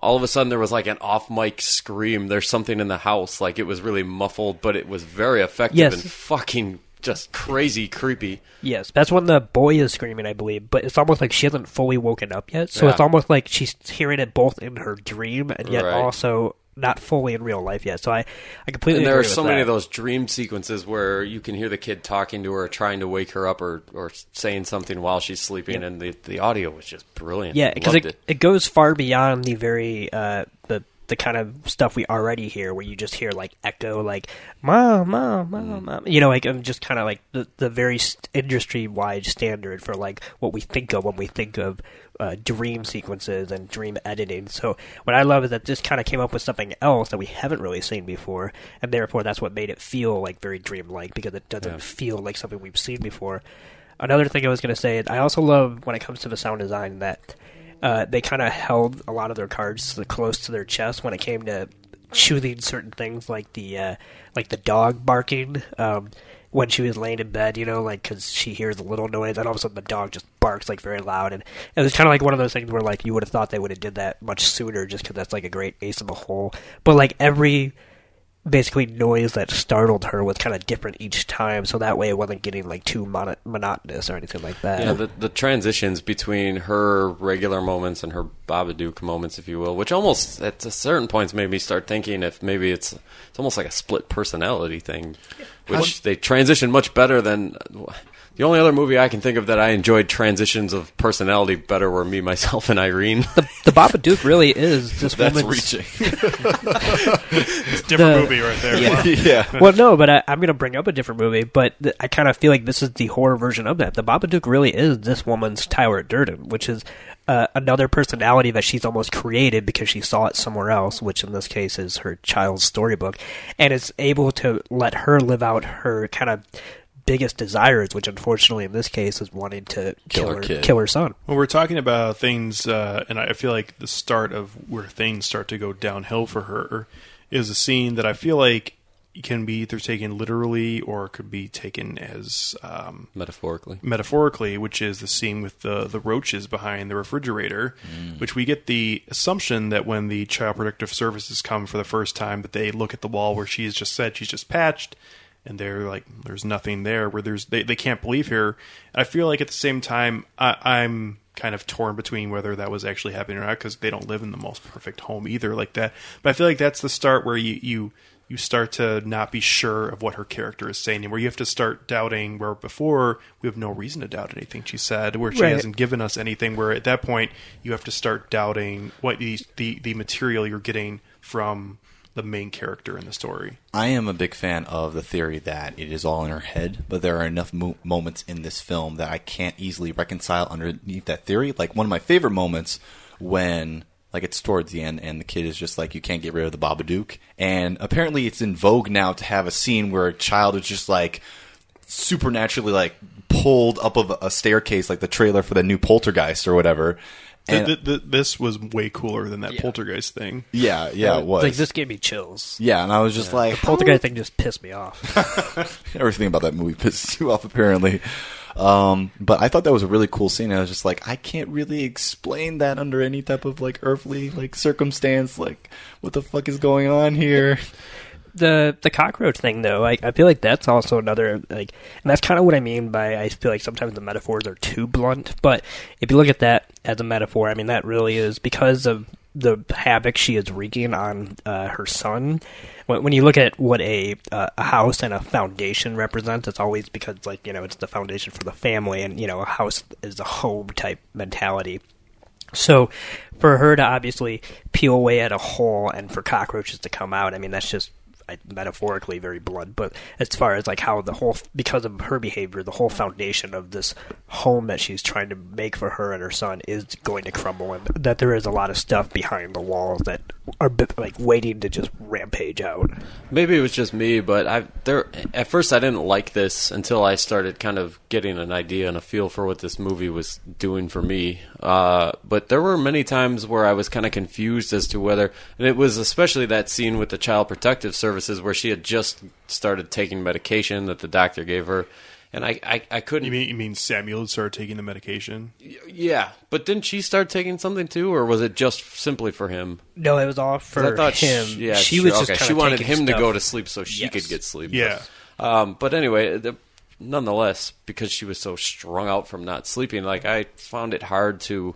S3: all of a sudden there was like an off mic scream. There's something in the house, like it was really muffled, but it was very effective
S2: Yes.
S3: and fucking just crazy creepy.
S2: Yes, that's when the boy is screaming, I believe. But it's almost like she hasn't fully woken up yet. So
S3: Yeah.
S2: it's almost like she's hearing it both in her dream and yet
S3: Right.
S2: also not fully in real life yet. So I, I completely
S3: And there are so many
S2: that.
S3: of those dream sequences where you can hear the kid talking to her, trying to wake her up, or, or saying something while she's sleeping, and the, the audio was just brilliant.
S2: Yeah, because
S3: Loved
S2: it, it goes far beyond the very uh, the the kind of stuff we already hear, where you just hear like echo, like "mom, mom, mom, mom," you know, like um, just kind of like the the very industry wide standard for like what we think of when we think of uh, dream sequences and dream editing. So what I love is that this kind of came up with something else that we haven't really seen before, and therefore that's what made it feel like very dreamlike because it doesn't
S3: Yeah.
S2: feel like something we've seen before. Another thing I was going to say, I also love when it comes to the sound design that uh, they kind of held a lot of their cards close to their chest when it came to choosing certain things, like the uh, like the dog barking um, when she was laying in bed. You know, like because she hears a little noise, and all of a sudden the dog just barks like very loud, and it was kind of like one of those things where like you would have thought they would have did that much sooner, just because that's like a great ace in the hole. But like every basically noise that startled her was kind of different each time, so that way it wasn't getting like too mono- monotonous or anything like that.
S3: Yeah, the, the transitions between her regular moments and her Babadook moments, if you will, which almost at a certain points made me start thinking if maybe it's it's almost like a split personality thing, which they transition much better than. The only other movie I can think of that I enjoyed transitions of personality better were Me, Myself, and Irene.
S2: The, the Babadook really is this
S3: That's
S2: woman's
S3: reaching.
S1: It's a different movie right there.
S2: Yeah.
S1: Yeah.
S2: Well, no, but I, I'm going to bring up a different movie, but th- I kind of feel like this is the horror version of that. The Baba Babadook really is this woman's Tyler Durden, which is uh, another personality that she's almost created because she saw it somewhere else, which in this case is her child's storybook, and is able to let her live out her kind of biggest desires, which unfortunately in this case is wanting to kill,
S4: Kill her
S2: her,
S4: kid.
S2: kill her son.
S1: Well, we're talking about things, uh, and I feel like the start of where things start to go downhill for her is a scene that I feel like can be either taken literally or could be taken as um,
S3: Metaphorically.
S1: metaphorically, which is the scene with the the roaches behind the refrigerator, which we get the assumption that when the child protective services come for the first time, that they look at the wall where she's just said she's just patched, and they're like, "There's nothing there." Where there's they they can't believe her. I feel like at the same time, I, I'm kind of torn between whether that was actually happening or not because they don't live in the most perfect home either like that. But I feel like that's the start where you you you start to not be sure of what her character is saying, and where you have to start doubting. Where before we have no reason to doubt anything she said, where she
S2: Right.
S1: hasn't given us anything. Where at that point you have to start doubting what the the, the material you're getting from the main character in the story.
S4: I am a big fan of the theory that it is all in her head, but there are enough mo- moments in this film that I can't easily reconcile underneath that theory. Like one of my favorite moments when like it's towards the end and the kid is just like you can't get rid of the Babadook and apparently it's in vogue now to have a scene where a child is just like supernaturally like pulled up of a staircase like the trailer for the new Poltergeist or whatever. And
S1: Th- th- th- this was way cooler than that poltergeist thing.
S4: yeah, yeah, it was.
S2: Like this gave me chills.
S4: Yeah, and I was just like,
S2: the poltergeist thing just pissed me off.
S4: Everything about that movie pisses you off, apparently. Um, but I thought that was a really cool scene. I was just like, I can't really explain that under any type of like earthly like circumstance. Like, what the fuck is going on here?
S2: The the cockroach thing though I, I feel like that's also another like and that's kind of what i mean by i feel like sometimes the metaphors are too blunt but if you look at that as a metaphor i mean that really is because of the havoc she is wreaking on uh, her son. When, when you look at what a uh, a house and a foundation represents it's always because like you know it's the foundation for the family and you know a house is a home type mentality. So for her to obviously peel away at a hole and for cockroaches to come out, I mean that's just Metaphorically very blunt. But as far as like how the whole because of her behavior, the whole foundation of this home that she's trying to make for her and her son is going to crumble, and that there is a lot of stuff behind the walls that are like waiting to just rampage out.
S3: Maybe it was just me, but I there at first I didn't like this until I started kind of getting an idea and a feel for what this movie was doing for me. Uh, but there were many times where I was kind of confused as to whether, and it was especially that scene with the Child Protective Services where she had just started taking medication that the doctor gave her, and I I, I couldn't.
S1: You mean you mean Samuel had started taking the medication?
S3: yeah, but didn't she start taking something too, or was it just simply for him?
S2: No, it was all
S3: 'Cause
S2: for
S3: I thought
S2: him.
S3: She, yeah,
S2: she
S3: sure,
S2: was just
S3: okay.
S2: kinda
S3: She wanted
S2: taking
S3: him to go to sleep so she
S2: Yes.
S3: could get sleep.
S1: Yeah.
S3: Um, but anyway, the, nonetheless, because she was so strung out from not sleeping, like I found it hard to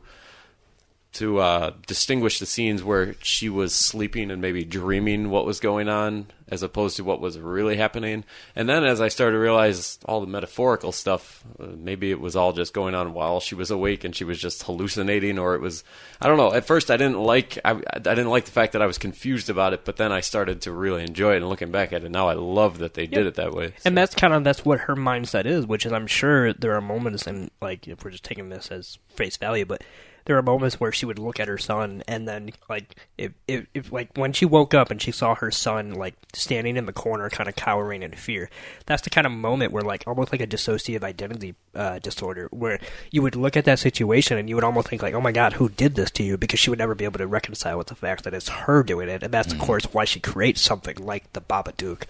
S3: to uh, distinguish the scenes where she was sleeping and maybe dreaming what was going on as opposed to what was really happening. And then as I started to realize all the metaphorical stuff, uh, maybe it was all just going on while she was awake and she was just hallucinating, or it was I don't know. At first, I didn't like I, I didn't like the fact that I was confused about it, but then I started to really enjoy it. And looking back at it now, I love that they did it that way.
S2: And that's kind of that's what her mindset is, which is I'm sure there are moments and like if we're just taking this as face value, but there are moments where she would look at her son and then like if, if, if like when she woke up and she saw her son like standing in the corner kind of cowering in fear that's the kind of moment where like almost like a dissociative identity uh, disorder where you would look at that situation and you would almost think like oh my god who did this to you? Because she would never be able to reconcile with the fact that it's her doing it and that's of course why she creates something like the Babadook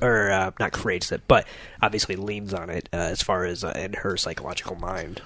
S2: or uh, not creates it but obviously leans on it uh, as far as uh, in her psychological mind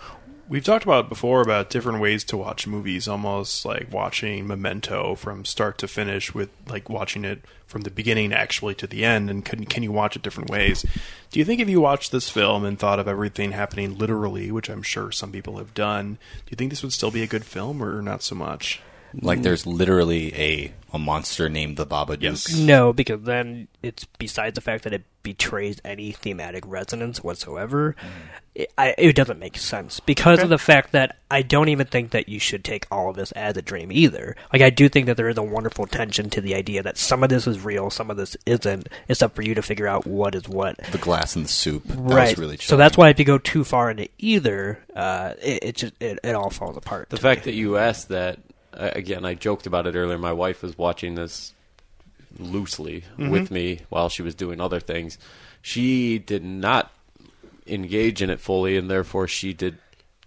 S1: We've talked about before about different ways to watch movies, almost like watching Memento from start to finish, with like watching it from the beginning actually to the end. And can can you watch it different ways? Do you think if you watched this film and thought of everything happening literally, which I'm sure some people have done, do you think this would still be a good film or not so much?
S4: Like, there's literally a a monster named the Baba Babadook.
S2: No, because then it's besides the fact that it betrays any thematic resonance whatsoever. It, I, it doesn't make sense because of the fact that I don't even think that you should take all of this as a dream either. Like I do think that there is a wonderful tension to the idea that some of this is real, some of this isn't. It's up for you to figure out what is what.
S4: The glass and the soup. That
S2: right.
S4: was really
S2: so that's why if you go too far into either, uh, it, it just it, it all falls apart.
S3: The fact that you asked that again, I joked about it earlier. My wife was watching this loosely
S1: Mhm.
S3: with me while she was doing other things. She did not engage in it fully, and therefore she did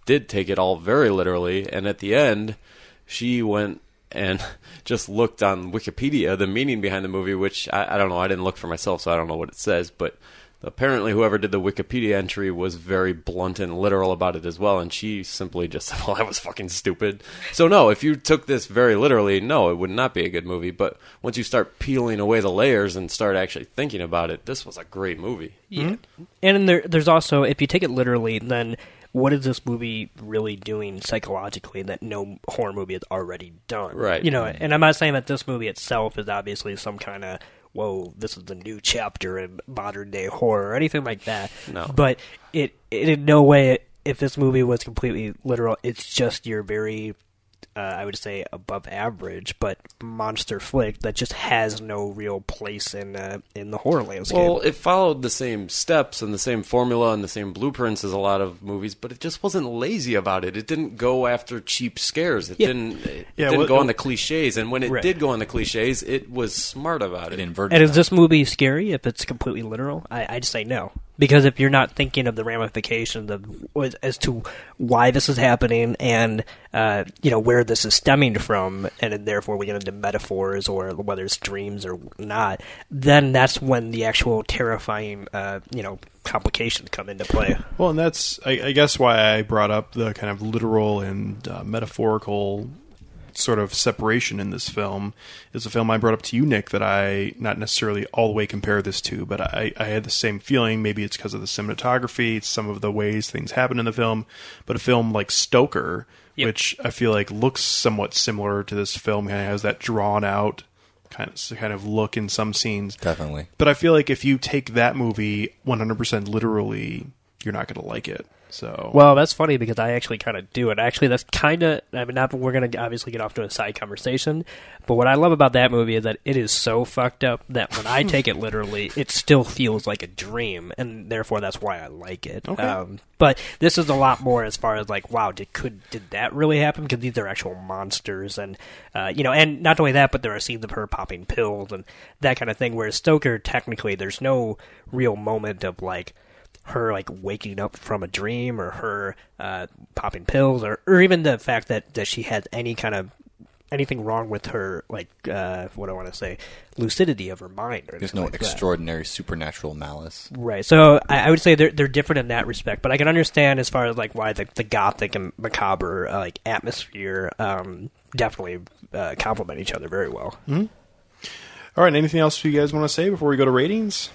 S3: did take it all very literally. And at the end, she went and just looked on Wikipedia the meaning behind the movie, which I, I don't know. I didn't look for myself, so I don't know what it says, but. Apparently, whoever did the Wikipedia entry was very blunt and literal about it as well, and she simply just said, "Well, that was fucking stupid." So, no, if you took this very literally, no, it would not be a good movie. But once you start peeling away the layers and start actually thinking about it, this was a great movie.
S2: Yeah. And there, there's also, if you take it literally, then what is this movie really doing psychologically that no horror movie has already done?
S3: Right.
S2: You know, and I'm not saying that this movie itself is obviously some kind of whoa, this is the new chapter in modern day horror or anything like that.
S3: No.
S2: But it, it in no way, if this movie was completely literal, it's just your very, uh, I would say, above average, but monster flick that just has no real place in uh, in the horror landscape.
S3: Well, it followed the same steps and the same formula and the same blueprints as a lot of movies, but it just wasn't lazy about it. It didn't go after cheap scares. It
S2: Yeah.
S3: didn't. It
S1: Yeah,
S3: didn't
S1: well-
S3: go on the cliches. And when it
S2: Right.
S3: did go on the cliches, it was smart about it.
S4: inverted
S2: And is this movie scary if it's completely literal? I, I'd say no. Because if you're not thinking of the ramifications of as- to why this is happening and uh, you know where this is stemming from, and therefore we get into metaphors or whether it's dreams or not, then that's when the actual terrifying uh, you know complications come into play.
S1: Well, and that's I, I guess why I brought up the kind of literal and uh, metaphorical sort of separation in this film. Is a film I brought up to you, Nick, that I not necessarily all the way compare this to, but I, I had the same feeling. Maybe it's because of the cinematography, it's some of the ways things happen in the film, but a film like Stoker, which I feel like looks somewhat similar to this film, kind of has that drawn out kind of kind of look in some scenes.
S4: Definitely.
S1: But I feel like if you take that movie 100% literally, you're not going to like it. So
S2: Well, that's funny because I actually kind of do it. Actually, that's kind of. I mean, not we're going to obviously get off to a side conversation, but what I love about that movie is that it is so fucked up that when I take it literally, it still feels like a dream, and therefore that's why I like it.
S1: Okay.
S2: Um, but this is a lot more as far as like, wow, did could did that really happen? Because these are actual monsters, and uh, you know, and not only that, but there are scenes of her popping pills and that kind of thing. Whereas Stoker, technically, there's no real moment of like her like waking up from a dream or her uh, popping pills or, or even the fact that, that she had any kind of anything wrong with her like uh, what I want to say lucidity of her mind or
S4: There's
S2: anything
S4: no
S2: like that.
S4: extraordinary supernatural malice.
S2: Right. So I, I would say they're they're different in that respect, but I can understand as far as like why the, the gothic and macabre uh, like atmosphere um, definitely uh, complement each other very well.
S1: Mhm. All right. Anything else you guys want to say before we go to ratings?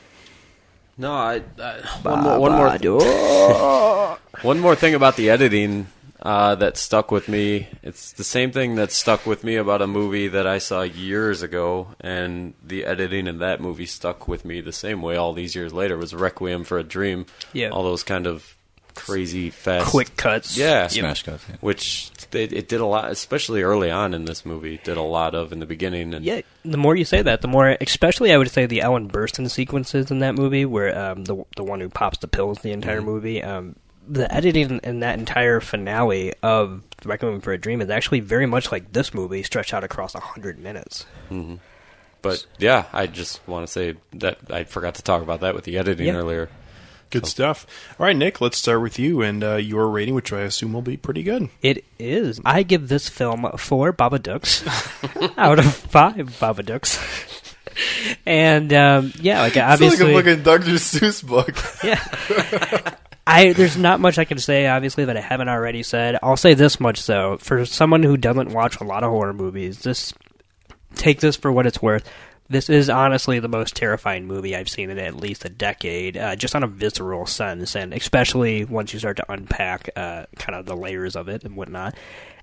S3: No, I, I one more one more one more thing about the editing uh, that stuck with me. It's the same thing that stuck with me about a movie that I saw years ago, and the editing in that movie stuck with me the same way all these years later. Was Requiem for a Dream.
S2: Yeah.
S3: all those kind of crazy fast
S2: Quick cuts.
S3: Yeah,
S4: Smash cuts, yeah.
S3: Which it, it did a lot, especially early on in this movie. Did a lot of in the beginning. And
S2: Yeah, the more you say that, the more, especially I would say the Ellen Burstyn sequences in that movie, where um, the the one who pops the pills the entire movie, um, the editing in that entire finale of Requiem for a Dream is actually very much like this movie, stretched out across hundred minutes.
S3: hmm But yeah, I just want to say that I forgot to talk about that with the editing
S2: Yeah.
S3: earlier.
S1: Good stuff. All right, Nick. Let's start with you and uh, your rating, which I assume will be pretty good.
S2: It is. I give this film four Babadooks out of five Babadooks. And um, yeah, like obviously,
S4: like a fucking Dr. Seuss book.
S2: Yeah. I there's not much I can say, obviously, that I haven't already said. I'll say this much though: for someone who doesn't watch a lot of horror movies, this take this for what it's worth. This is honestly the most terrifying movie I've seen in at least a decade, uh, just on a visceral sense, and especially once you start to unpack uh, kind of the layers of it and whatnot.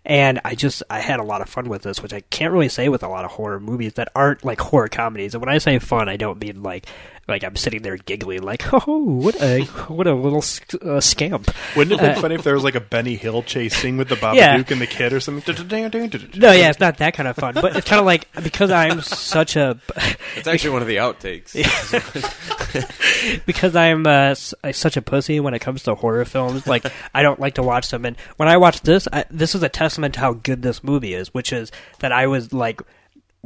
S2: And I just I had a lot of fun with this, which I can't really say with a lot of horror movies that aren't like horror comedies. And when I say fun, I don't mean like like I'm sitting there giggling like oh what a what a little uh, scamp.
S1: Wouldn't it be
S2: Uh,
S1: funny if there was like a Benny Hill chase scene with the Babadook
S2: Yeah.
S1: and the kid or something?
S2: No, yeah, it's not that kind of fun, but it's kind of like because I'm such a.
S3: It's actually one of the outtakes.
S2: because I'm uh, uh, such a pussy when it comes to horror films. Like I don't like to watch them, and when I watch this, I, this is a testament to how good this movie is, which is that I was like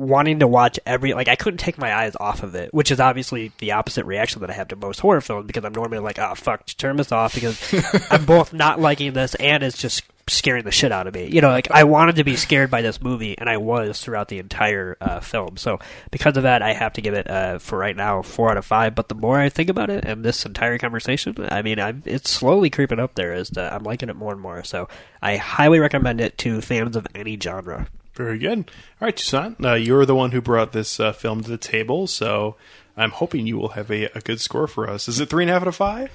S2: wanting to watch every like I couldn't take my eyes off of it, which is obviously the opposite reaction that I have to most horror films because I'm normally like, oh fuck, turn this off because I'm both not liking this and it's just scaring the shit out of me. You know, like I wanted to be scared by this movie and I was throughout the entire uh, film. So because of that, I have to give it uh, for right now four out of five. But the more I think about it and this entire conversation, I mean, I'm it's slowly creeping up there as to, I'm liking it more and more. So I highly recommend it to fans of any genre.
S1: Very good. All right, Toussaint, uh, you're the one who brought this uh, film to the table, so I'm hoping you will have a, a good score for us. Is it three and a half out of five?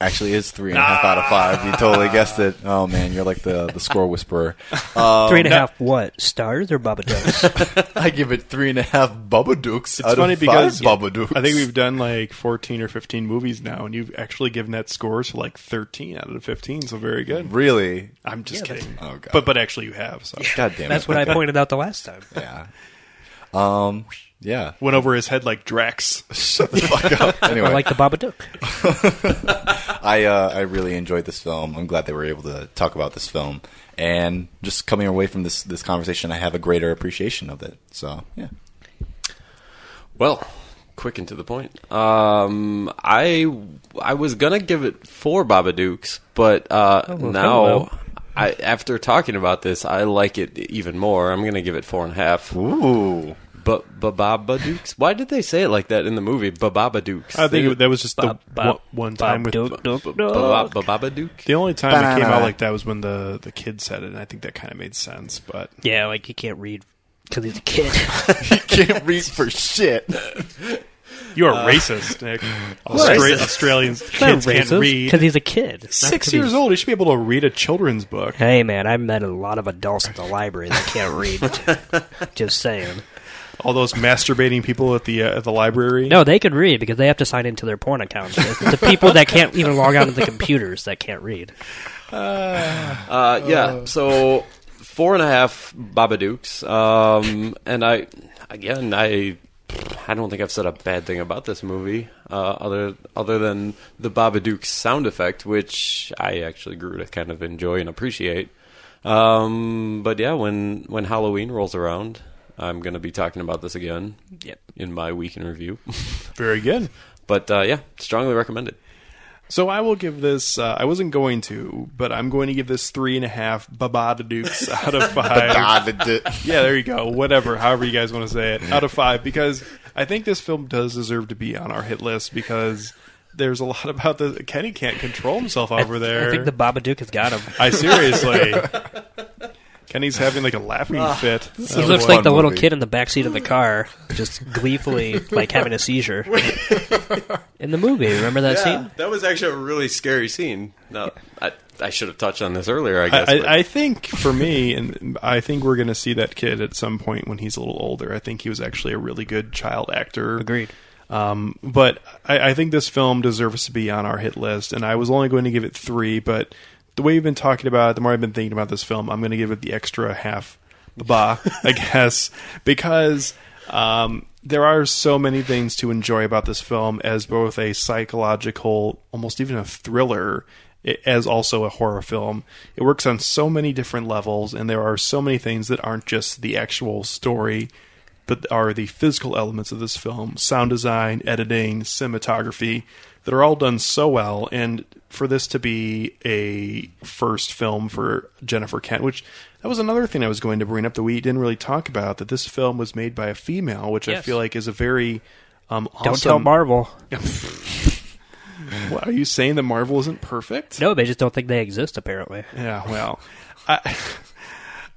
S4: Actually is three and a half out of five. You totally guessed it. Oh man, you're like the the score whisperer. Um,
S2: Three and a half what stars or Baba Dukes?
S4: I give it three and a half Bubba Dukes.
S1: It's funny because
S4: Bubba Dukes.
S1: I think we've done like 14 or 15 movies now, and you've actually given that scores for like 13 out of the 15. So very good.
S4: really.
S1: I'm just
S2: Yeah,
S1: kidding.
S4: Oh, God.
S1: But but actually you have. So
S4: God damn it.
S2: That's what I pointed out the last time.
S4: Yeah. Um. Yeah.
S1: went over his head like Drax.
S4: Shut the fuck up. Anyway,
S2: I like the Baba Duke.
S4: I uh, I really enjoyed this film. I'm glad they were able to talk about this film, and just coming away from this this conversation, I have a greater appreciation of it. So yeah.
S3: Well, quick and to the point. Um, I I was gonna give it four Babadooks, but uh,
S2: Oh, well,
S3: now
S2: hello.
S3: I after talking about this, I like it even more. I'm gonna give it four and a half.
S4: Ooh.
S3: But Babadooks. Why did they say it like that in the movie? Babadooks.
S1: I think that was just the
S2: Bob- Bob-
S1: one, one time with
S2: Bob Duke, Duke, Duke.
S3: Babadook.
S1: the only time it came out like that was when the the kid said it, and I think that kind of made sense. But
S2: Yeah, like he can't read because he's a kid.
S4: He can't read for shit.
S1: you are
S2: Uh,
S1: racist, Nick. Austra- Australians kids can't read.
S2: because he's a kid.
S1: Six years
S2: he's-
S1: old, he should be able to read a children's book.
S2: Hey man, I've met a lot of adults at the library that can't read. Just saying.
S1: All those masturbating people at the uh, at the library.
S2: No, they can read because they have to sign into their porn accounts. It's the people that can't even log on to the computers that can't read.
S3: Uh, yeah. So four and a half Babadooks. Um, and I again I I don't think I've said a bad thing about this movie, uh, other other than the Babadook sound effect, which I actually grew to kind of enjoy and appreciate. Um, but yeah, when when Halloween rolls around, I'm going to be talking about this again.
S2: Yep.
S3: In my week in review.
S1: Very good.
S3: but uh, yeah, strongly recommended.
S1: So I will give this. Uh, I wasn't going to, but I'm going to give this three and a half Babadadukes out of five. yeah, there you go. Whatever, however you guys want to say it, out of five, because I think this film does deserve to be on our hit list because there's a lot about the Kenny can't control himself over there.
S2: I think the Babadook has got him.
S1: I seriously. Kenny's having like a laughing fit.
S2: He looks like the little kid in the backseat of the car, just gleefully like having a seizure. in the movie, remember that scene?
S3: that was actually a really scary scene. No, I, I should have touched on this earlier. I
S1: I,
S3: guess. but-
S1: I, I think for me, and I think we're going to see that kid at some point when he's a little older. I think he was actually a really good child actor.
S2: Agreed.
S1: Um, but I, I think this film deserves to be on our hit list, and I was only going to give it three. But the way you've been talking about it, the more I've been thinking about this film, I'm going to give it the extra half ba, I guess, because um, there are so many things to enjoy about this film as both a psychological, almost even a thriller, as also a horror film. It works on so many different levels, and there are so many things that aren't just the actual story but are the physical elements of this film sound design, editing, cinematography that are all done so well. And for this to be a first film for Jennifer Kent, which that was another thing I was going to bring up that we didn't really talk about, that this film was made by a female, which I feel like is a very um,
S2: Don't tell Marvel.
S1: What, are you saying that Marvel isn't perfect?
S2: No, they just don't think they exist. Apparently,
S1: Yeah, well, I,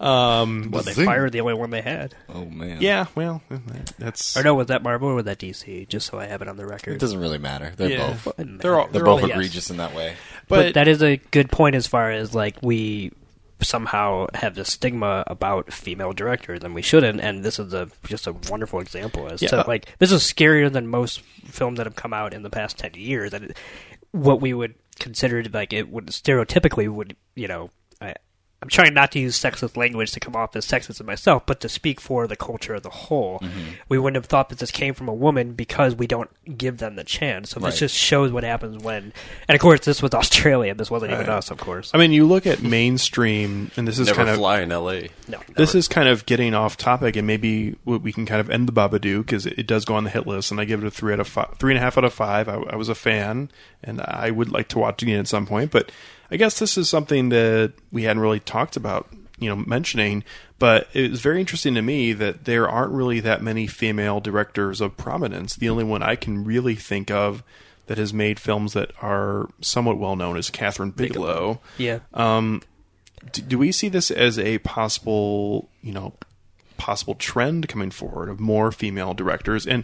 S1: um,
S2: well, they fired the only one they had.
S4: Oh man.
S1: yeah, well, that- that's
S2: Or no, was that Marvel or was that DC? Just so I have it on the record.
S4: It doesn't really matter. They're
S1: Yeah.
S4: both.
S2: Doesn't
S1: They're all-
S4: They're,
S1: They're
S4: both
S1: all-
S2: yes.
S4: egregious in that way.
S2: but,
S1: but
S2: that is a good point as far as like we somehow have this stigma about female directors and we shouldn't and this is a just a wonderful example as
S1: Yeah.
S2: to like this is scarier than most films that have come out in the past 10 years and it, what we would consider to, like it would stereotypically would you know I, I'm trying not to use sexist language to come off as sexist myself, but to speak for the culture as a whole.
S4: Mm-hmm.
S2: We wouldn't have thought that this came from a woman because we don't give them the chance. So
S4: Right.
S2: this just shows what happens when. And of course, this was Australia. This wasn't even us, of course.
S1: I mean, you look at mainstream, and this is
S3: Never
S1: kind of
S3: fly in L.A.
S2: No,
S1: this is kind of getting off topic, and maybe we we can kind of end the Babadook because it, it does go on the hit list, and I give it a three out of five, three and a half out of five. I, I was a fan, and I would like to watch it again at some point. But I guess this is something that we hadn't really talked about, you know, mentioning. But it was very interesting to me that there aren't really that many female directors of prominence. The only one I can really think of that has made films that are somewhat well known is Kathryn Bigelow.
S2: Yeah.
S1: Um, do, do we see this as a possible, you know, possible trend coming forward of more female directors? And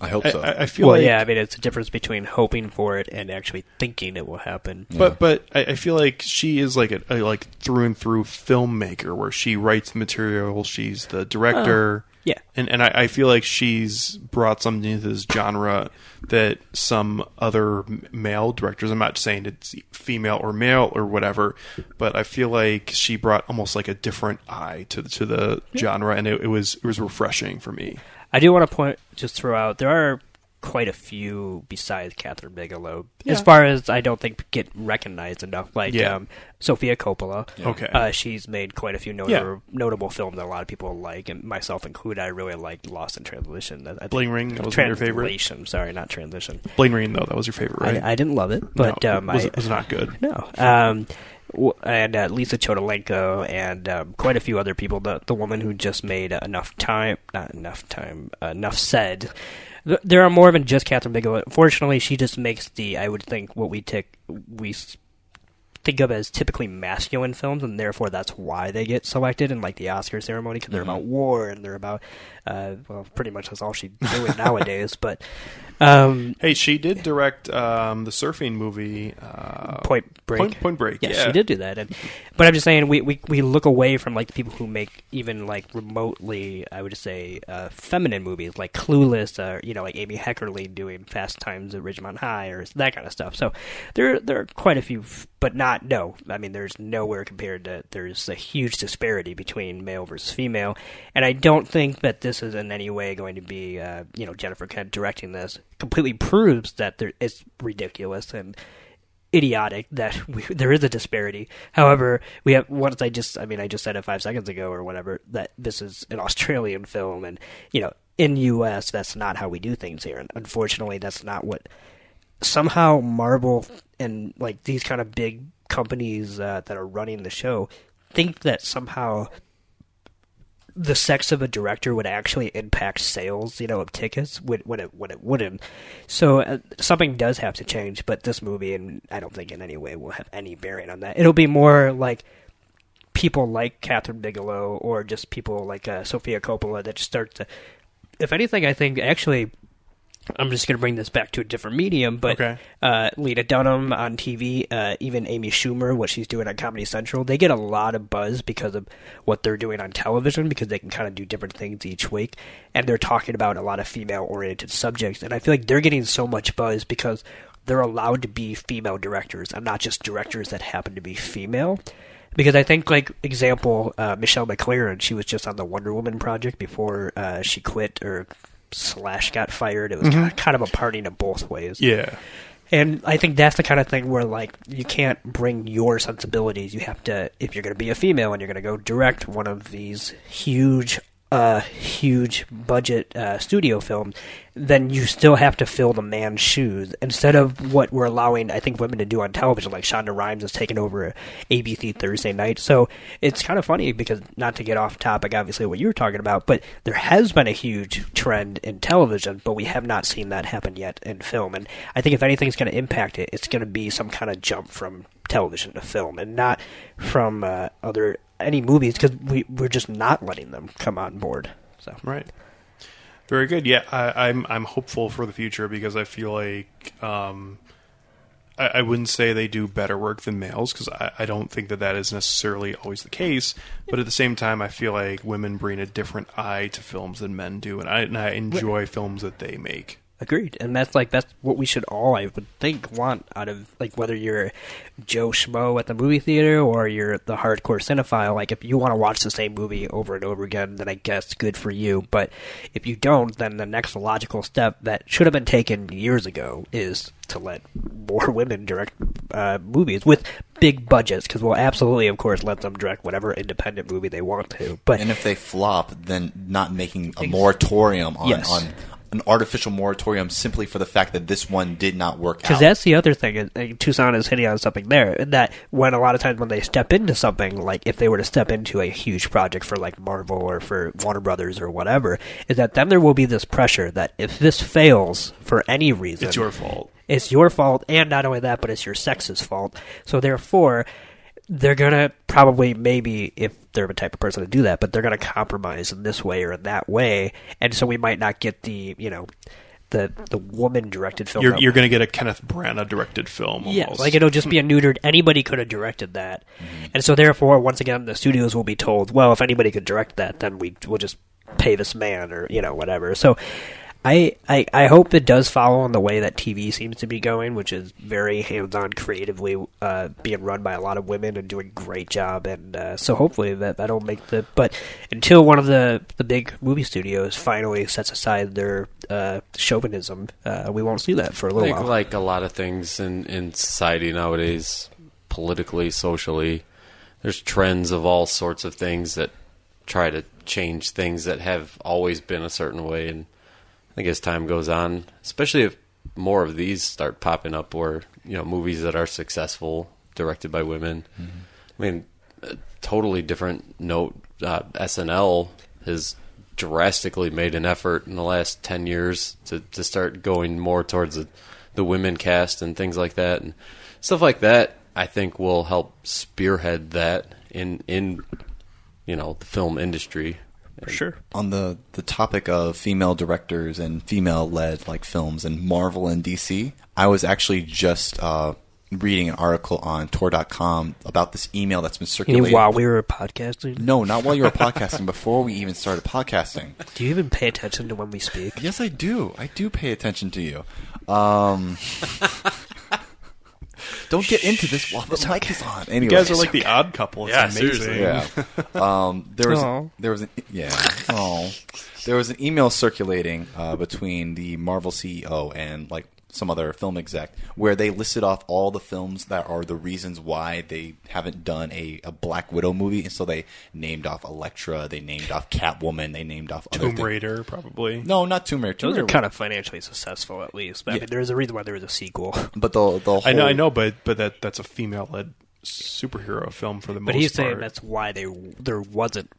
S4: I hope
S1: I,
S4: so.
S1: I, I feel
S2: well,
S1: like
S2: yeah, I mean, it's a difference between hoping for it and actually thinking it will happen.
S1: But but I, I feel like she is like a, a like through and through filmmaker where she writes the material, she's the director.
S2: Oh, yeah.
S1: And and I, I feel like she's brought something to this genre that some other male directors I'm not saying it's female or male or whatever, but I feel like she brought almost like a different eye to the to the genre and it, it was it was refreshing for me.
S2: I do want to point, just throw out, there are quite a few besides Kathryn Bigelow. As far as I don't think get recognized enough, like
S1: Yeah.
S2: um, Sofia Coppola.
S1: Okay.
S2: uh, she's made quite a few notable
S1: Yeah.
S2: notable films that a lot of people like, and myself included. I really liked Lost in Translation. I think-
S1: Bling Ring, that was your favorite?
S2: Sorry, not transition.
S1: Bling Ring though, that was your favorite, right?
S2: I, I didn't love it, but
S1: No,
S2: um,
S1: was
S2: I,
S1: it was not good.
S2: No. Um, and uh, Lisa Cholodenko and um, quite a few other people. The the woman who just made enough time, not enough time, enough said. Th- There are more than just Kathryn Bigelow. Fortunately, she just makes the I would think what we take we think of as typically masculine films, and therefore that's why they get selected in like the Oscar ceremony because they're
S1: Mm-hmm.
S2: about war and they're about uh, well, pretty much that's all she's doing nowadays. But um,
S1: Hey, she did direct um, the surfing movie uh,
S2: Point Break.
S1: Point, Point Break.
S2: Yes,
S1: yeah,
S2: she did do that. And, but I'm just saying, we, we we look away from like the people who make even like remotely, I would just say, uh, feminine movies like Clueless, or you know, like Amy Heckerling doing Fast Times at Ridgemont High, or that kind of stuff. So there there are quite a few, but not no. I mean, there's nowhere compared to. There's a huge disparity between male versus female, and I don't think that this is in any way going to be, uh, you know, Jennifer Kent directing this completely proves that there it's ridiculous and idiotic that we, there is a disparity. However, we have once I just I mean I just said it five seconds ago or whatever that this is an Australian film and you know in U.S. that's not how we do things here and unfortunately that's not what somehow Marvel and like these kind of big companies uh, that are running the show think that somehow the sex of a director would actually impact sales, you know, of tickets when, when it when it wouldn't. So uh, something does have to change. But this movie, and I don't think in any way will have any bearing on that. It'll be more like people like Kathryn Bigelow or just people like uh, Sofia Coppola that start to. If anything, I think actually. I'm just going to bring this back to a different medium, but
S1: Okay.
S2: uh, Lena Dunham on TV, uh, even Amy Schumer, what she's doing on Comedy Central, they get a lot of buzz because of what they're doing on television because they can kind of do different things each week, and they're talking about a lot of female-oriented subjects, and I feel like they're getting so much buzz because they're allowed to be female directors and not just directors that happen to be female. Because I think, like example, uh, Michelle MacLaren, she was just on the Wonder Woman project before uh, she quit or slash got fired. It was
S1: Mhm.
S2: kind of a parting of both ways.
S1: Yeah.
S2: And I think that's the kind of thing where like you can't bring your sensibilities. You have to if you're going to be a female and you're going to go direct one of these huge uh huge budget uh studio film, then you still have to fill the man's shoes instead of what we're allowing I think women to do on television like Shonda Rhimes has taken over ABC Thursday night. So it's kind of funny because not to get off topic obviously what you were talking about, but there has been a huge trend in television, but we have not seen that happen yet in film. And I think if anything's going to impact it, it's going to be some kind of jump from television to film and not from uh, other any movies because we we're just not letting them come on board. So
S1: Right. Very good. Yeah, I, I'm I'm hopeful for the future because I feel like um, I, I wouldn't say they do better work than males because I, I don't think that that is necessarily always the case. But at the same time, I feel like women bring a different eye to films than men do, and I, and I enjoy films that they make.
S2: Agreed, and that's like that's what we should all, I would think, want out of like whether you're Joe Schmo at the movie theater or you're the hardcore cinephile. Like if you want to watch the same movie over and over again, then I guess good for you. But if you don't, then the next logical step that should have been taken years ago is to let more women direct uh, movies with big budgets because we'll absolutely, of course, let them direct whatever independent movie they want to. But
S4: and if they flop, then not making a moratorium on,
S2: Yes.
S4: on an artificial moratorium simply for the fact that this one did not work out.
S2: Because that's the other thing. is- Toussaint is hitting on something there. That when a lot of times when they step into something, like if they were to step into a huge project for like Marvel or for Warner Brothers or whatever, is that then there will be this pressure that if this fails for any reason,
S1: It's your fault.
S2: It's your fault, and not only that, but it's your sex's fault. So therefore, they're gonna probably maybe if they're the type of person to do that, but they're gonna compromise in this way or in that way, and so we might not get the you know the the woman directed film.
S1: You're you're going to get a Kenneth Branagh directed film. Almost.
S2: yeah, like it'll just be a neutered. Anybody could have directed that,
S1: Mm-hmm.
S2: and so therefore, once again, the studios will be told, well, if anybody could direct that, then we will just pay this man or you know whatever. So. I, I, I hope it does follow in the way that TV seems to be going, which is very hands-on, creatively uh, being run by a lot of women and doing a great job. And uh, so hopefully that that'll make the. But until one of the the big movie studios finally sets aside their uh, chauvinism, uh, we won't see that for a little
S3: think
S2: while.
S3: like a lot of things in, in society nowadays, politically, socially, there's trends of all sorts of things that try to change things that have always been a certain way. And I think as time goes on, especially if more of these start popping up, or you know, movies that are successful, directed by women. I mean, a totally different note. Uh, SNL has drastically made an effort in the last 10 years to, to start going more towards the, the women cast and things like that. And stuff like that, I think, will help spearhead that in, in you know, the film industry.
S2: Sure.
S4: On the, the topic of female directors and female led like films and Marvel and DC, I was actually just uh, reading an article on Tor.com about this email that's been circulating.
S2: while we were podcasting?
S4: No, not while you were podcasting. Before we even started podcasting.
S2: Do you even pay attention to when we speak?
S4: Yes, I do. I do pay attention to you. Um, don't get into this while the mic is on. Anyway,
S1: you guys are like the odd couple. It's
S3: Yeah,
S1: amazing.
S3: seriously.
S4: Yeah. Um, there was
S2: Aw.
S4: there was an yeah. Oh, there was an email circulating uh, between the Marvel CEO and like some other film exec where they listed off all the films that are the reasons why they haven't done a, a Black Widow movie, and so they named off Elektra, they named off Catwoman, they named off other
S1: Tomb
S4: things.
S1: Raider, probably.
S4: No, not Tomb Raider. Tomb
S2: Those are kind of financially successful, at least. But I mean, there's a reason why there was a sequel.
S4: But the the whole
S1: I know, I know, but but that that's a female led superhero film for the
S2: But
S1: most But
S2: he's saying that's why they there wasn't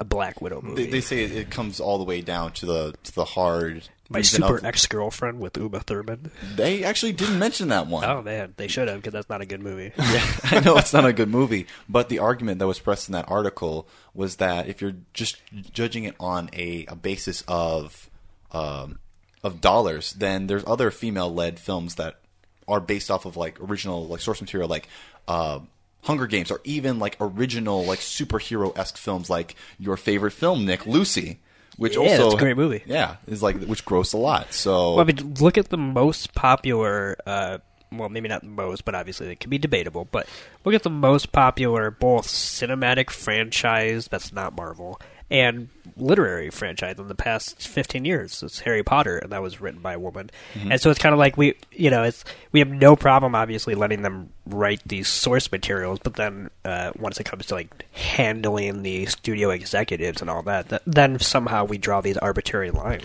S2: a Black Widow movie.
S4: They, they say it, it comes all the way down to the to the hard.
S2: My super ex girlfriend with Uma Thurman.
S4: They actually didn't mention that one.
S2: Oh man, they should have because that's not a good movie.
S4: Yeah, I know it's not a good movie, but the argument that was pressed in that article was that if you're just judging it on a, a basis of um, of dollars, then there's other female-led films that are based off of like original like source material, like uh, Hunger Games, or even like original like superhero esque films, like your favorite film, Nick Lucy, which
S2: Yeah,
S4: also
S2: it's a great movie.
S4: Yeah, is like which grossed a lot. So
S2: Well, I mean, look at the most popular. Uh, well, maybe not the most, but obviously it can be debatable. But look at the most popular both cinematic franchise that's not Marvel and literary franchise in the past 15 years. It's Harry Potter, and that was written by a woman.
S4: Mhm.
S2: And so it's kind of like we, you know, it's we have no problem obviously letting them write these source materials, but then uh, once it comes to like handling the studio executives and all that, th- then somehow we draw these arbitrary lines.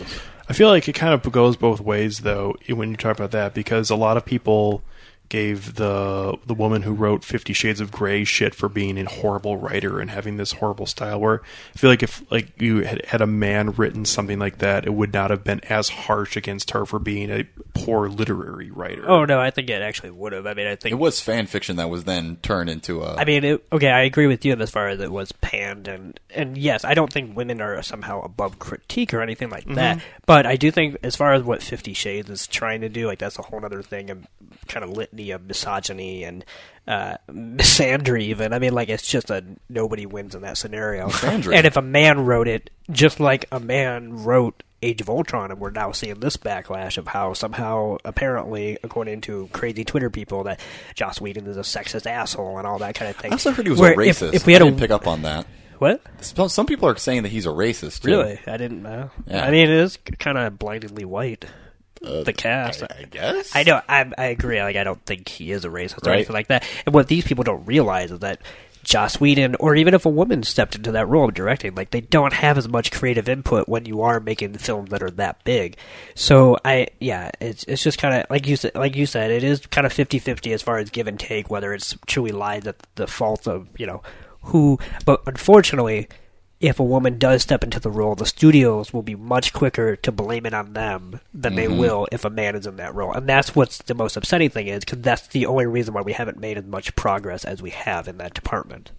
S1: I feel like it kind of goes both ways, though, when you talk about that, because a lot of people gave the the woman who wrote Fifty Shades of Grey shit for being a horrible writer and having this horrible style. Where I feel like if like you had had a man written something like that, it would not have been as harsh against her for being a poor literary writer.
S2: Oh no, I think it actually would have. I mean, I think
S4: it was fan fiction that was then turned into a.
S2: I mean, it, okay, I agree with you as far as it was panned, and and yes, I don't think women are somehow above critique or anything like that.
S1: Mhm.
S2: But I do think, as far as what Fifty Shades is trying to do, like that's a whole other thing, and kind of litany of misogyny and uh, misandry. Even I mean, like it's just a nobody wins in that scenario.
S4: Misandry.
S2: and if a man wrote it, just like a man wrote Age of Ultron, and we're now seeing this backlash of how somehow, apparently, according to crazy Twitter people, that Joss Whedon is a sexist asshole and all that kind of thing.
S4: I also heard he was
S2: Where
S4: a racist.
S2: If, we had
S4: didn't pick up on that.
S2: What?
S4: Some some people are saying that he's a racist. Too.
S2: really, I didn't know.
S4: Yeah.
S2: I mean, it is kind of blindingly white. The cast,
S4: Uh, I, I guess.
S2: I know. I, I agree. Like, I don't think he is a racist or anything like that. And what these people don't realize is that Joss Whedon, or even if a woman stepped into that role of directing, like they don't have as much creative input when you are making films that are that big. So I, yeah, it's it's just kind of like you said, like you said, it is kind of 50-50 as far as give and take, whether it's truly lies at the fault of you know who. But unfortunately. If a woman does step into the role, the studios will be much quicker to blame it on them than they
S4: Mhm.
S2: will if a man is in that role. And that's what's the most upsetting thing is because that's the only reason why we haven't made as much progress as we have in that department.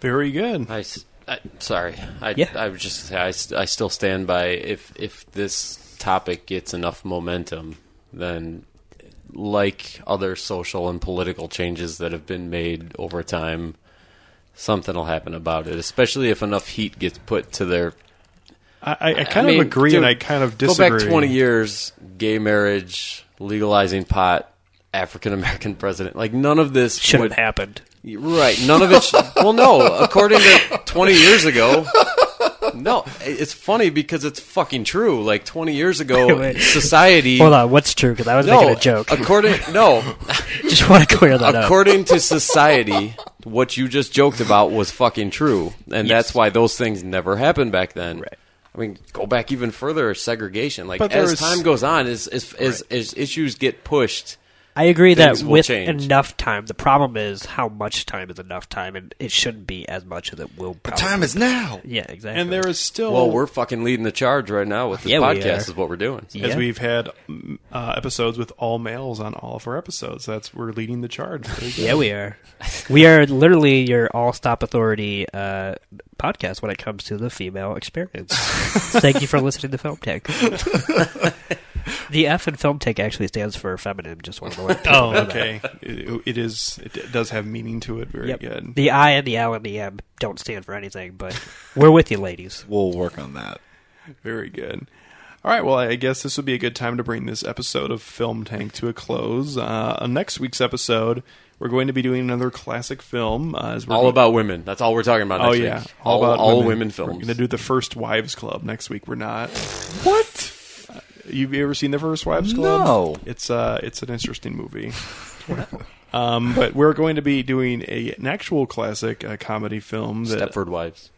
S1: Very good.
S3: I, s- I- sorry. I,
S2: Yeah.
S3: I was just say I still stand by if if this topic gets enough momentum, then like other social and political changes that have been made over time, something will happen about it. Especially if enough heat gets put to their.
S1: I, I, I kind of agree, and I kind of
S3: Go
S1: disagree.
S3: back twenty years, gay marriage, legalizing pot, African American president. Like none of this
S2: Should
S3: would
S2: have happened.
S3: Right. None of it. Sh- well, no. According to 20 years ago. No, it's funny because it's fucking true. Like 20 years ago, society.
S2: Hold on, what's true? Because I was
S3: no,
S2: making a joke.
S3: According no,
S2: just want to clear that up.
S3: according to society, what you just joked about was fucking true, and
S2: Yes.
S3: that's why those things never happened back then. Right. I mean, go back even further. Segregation, like as
S1: was-
S3: time goes on, as as, as as issues get pushed,
S2: I agree that with
S3: change.
S2: enough time, the problem is how much time is enough time, and it shouldn't be as much as it will. Probably.
S4: time is now.
S2: Yeah, exactly.
S1: and there is still
S3: Well, we're fucking leading the charge right now with this
S2: Yeah,
S3: podcast. Is what we're doing.
S1: as we've had uh, episodes with all males on all of our episodes. That's we're leading the charge.
S2: Yeah, we are. We are literally your all stop authority uh, podcast when it comes to the female experience. Thank you for listening to Film Tank. the F in Film Tank actually stands for feminine. Just want to let
S1: Oh, okay. It, it is. It does have meaning to it. Very
S2: Yep.
S1: good.
S2: The I and the L and the M don't stand for anything, but we're with you, ladies.
S4: We'll work on that.
S1: Very good. All right. Well, I guess this would be a good time to bring this episode of Film Tank to a close. Uh, on next week's episode, we're going to be doing another classic film. Uh, as we're
S3: All
S1: go-
S3: about women. That's all we're talking about.
S1: Oh yeah,
S3: week.
S1: all,
S3: all,
S1: about
S3: all
S1: women.
S3: women,
S1: We're going to do the First Wives Club next week. We're not. What? You've ever seen the First Wives Club?
S4: No.
S1: It's uh, it's an interesting movie. um, but we're going to be doing a, an actual classic uh, comedy film that
S3: Stepford Wives.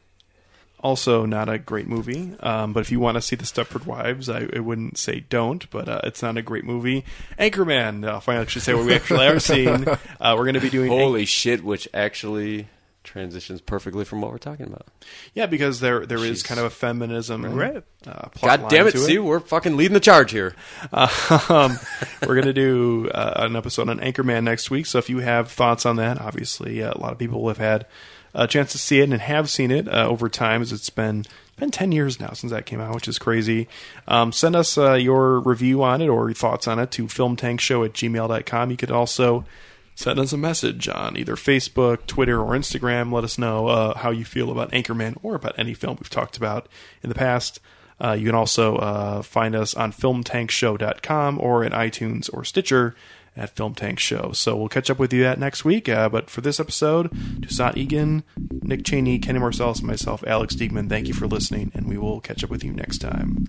S1: also not a great movie. Um, but if you want to see the Stepford Wives, I, I wouldn't say don't. But uh, it's not a great movie. Anchorman. I'll finally actually say what we actually are seeing. Uh, we're going to be doing.
S3: Holy shit! Which actually transitions perfectly from what we're talking about.
S1: yeah, because there there is
S3: Jeez.
S1: kind of a feminism.
S2: Right.
S1: Uh, plot
S3: God damn
S1: line
S3: it!
S1: to
S3: See, we're fucking leading the charge here.
S1: um, we're going to do uh, an episode on Anchorman next week. So if you have thoughts on that, obviously uh, a lot of people have had a chance to see it and have seen it uh, over time, as it's been been ten years now since that came out, which is crazy. Um, send us uh, your review on it or your thoughts on it to filmtankshow at gmail.com. You could also send us a message on either Facebook, Twitter, or Instagram. Let us know uh, how you feel about Anchorman or about any film we've talked about in the past. Uh, you can also uh, find us on filmtankshow.com or in iTunes or Stitcher at Film Tank Show. So we'll catch up with you that next week. Uh, but for this episode, Toussaint Egan, Nick Cheney, Kenny Marcellus, and myself, Alex Diekman, thank you for listening, and we will catch up with you next time.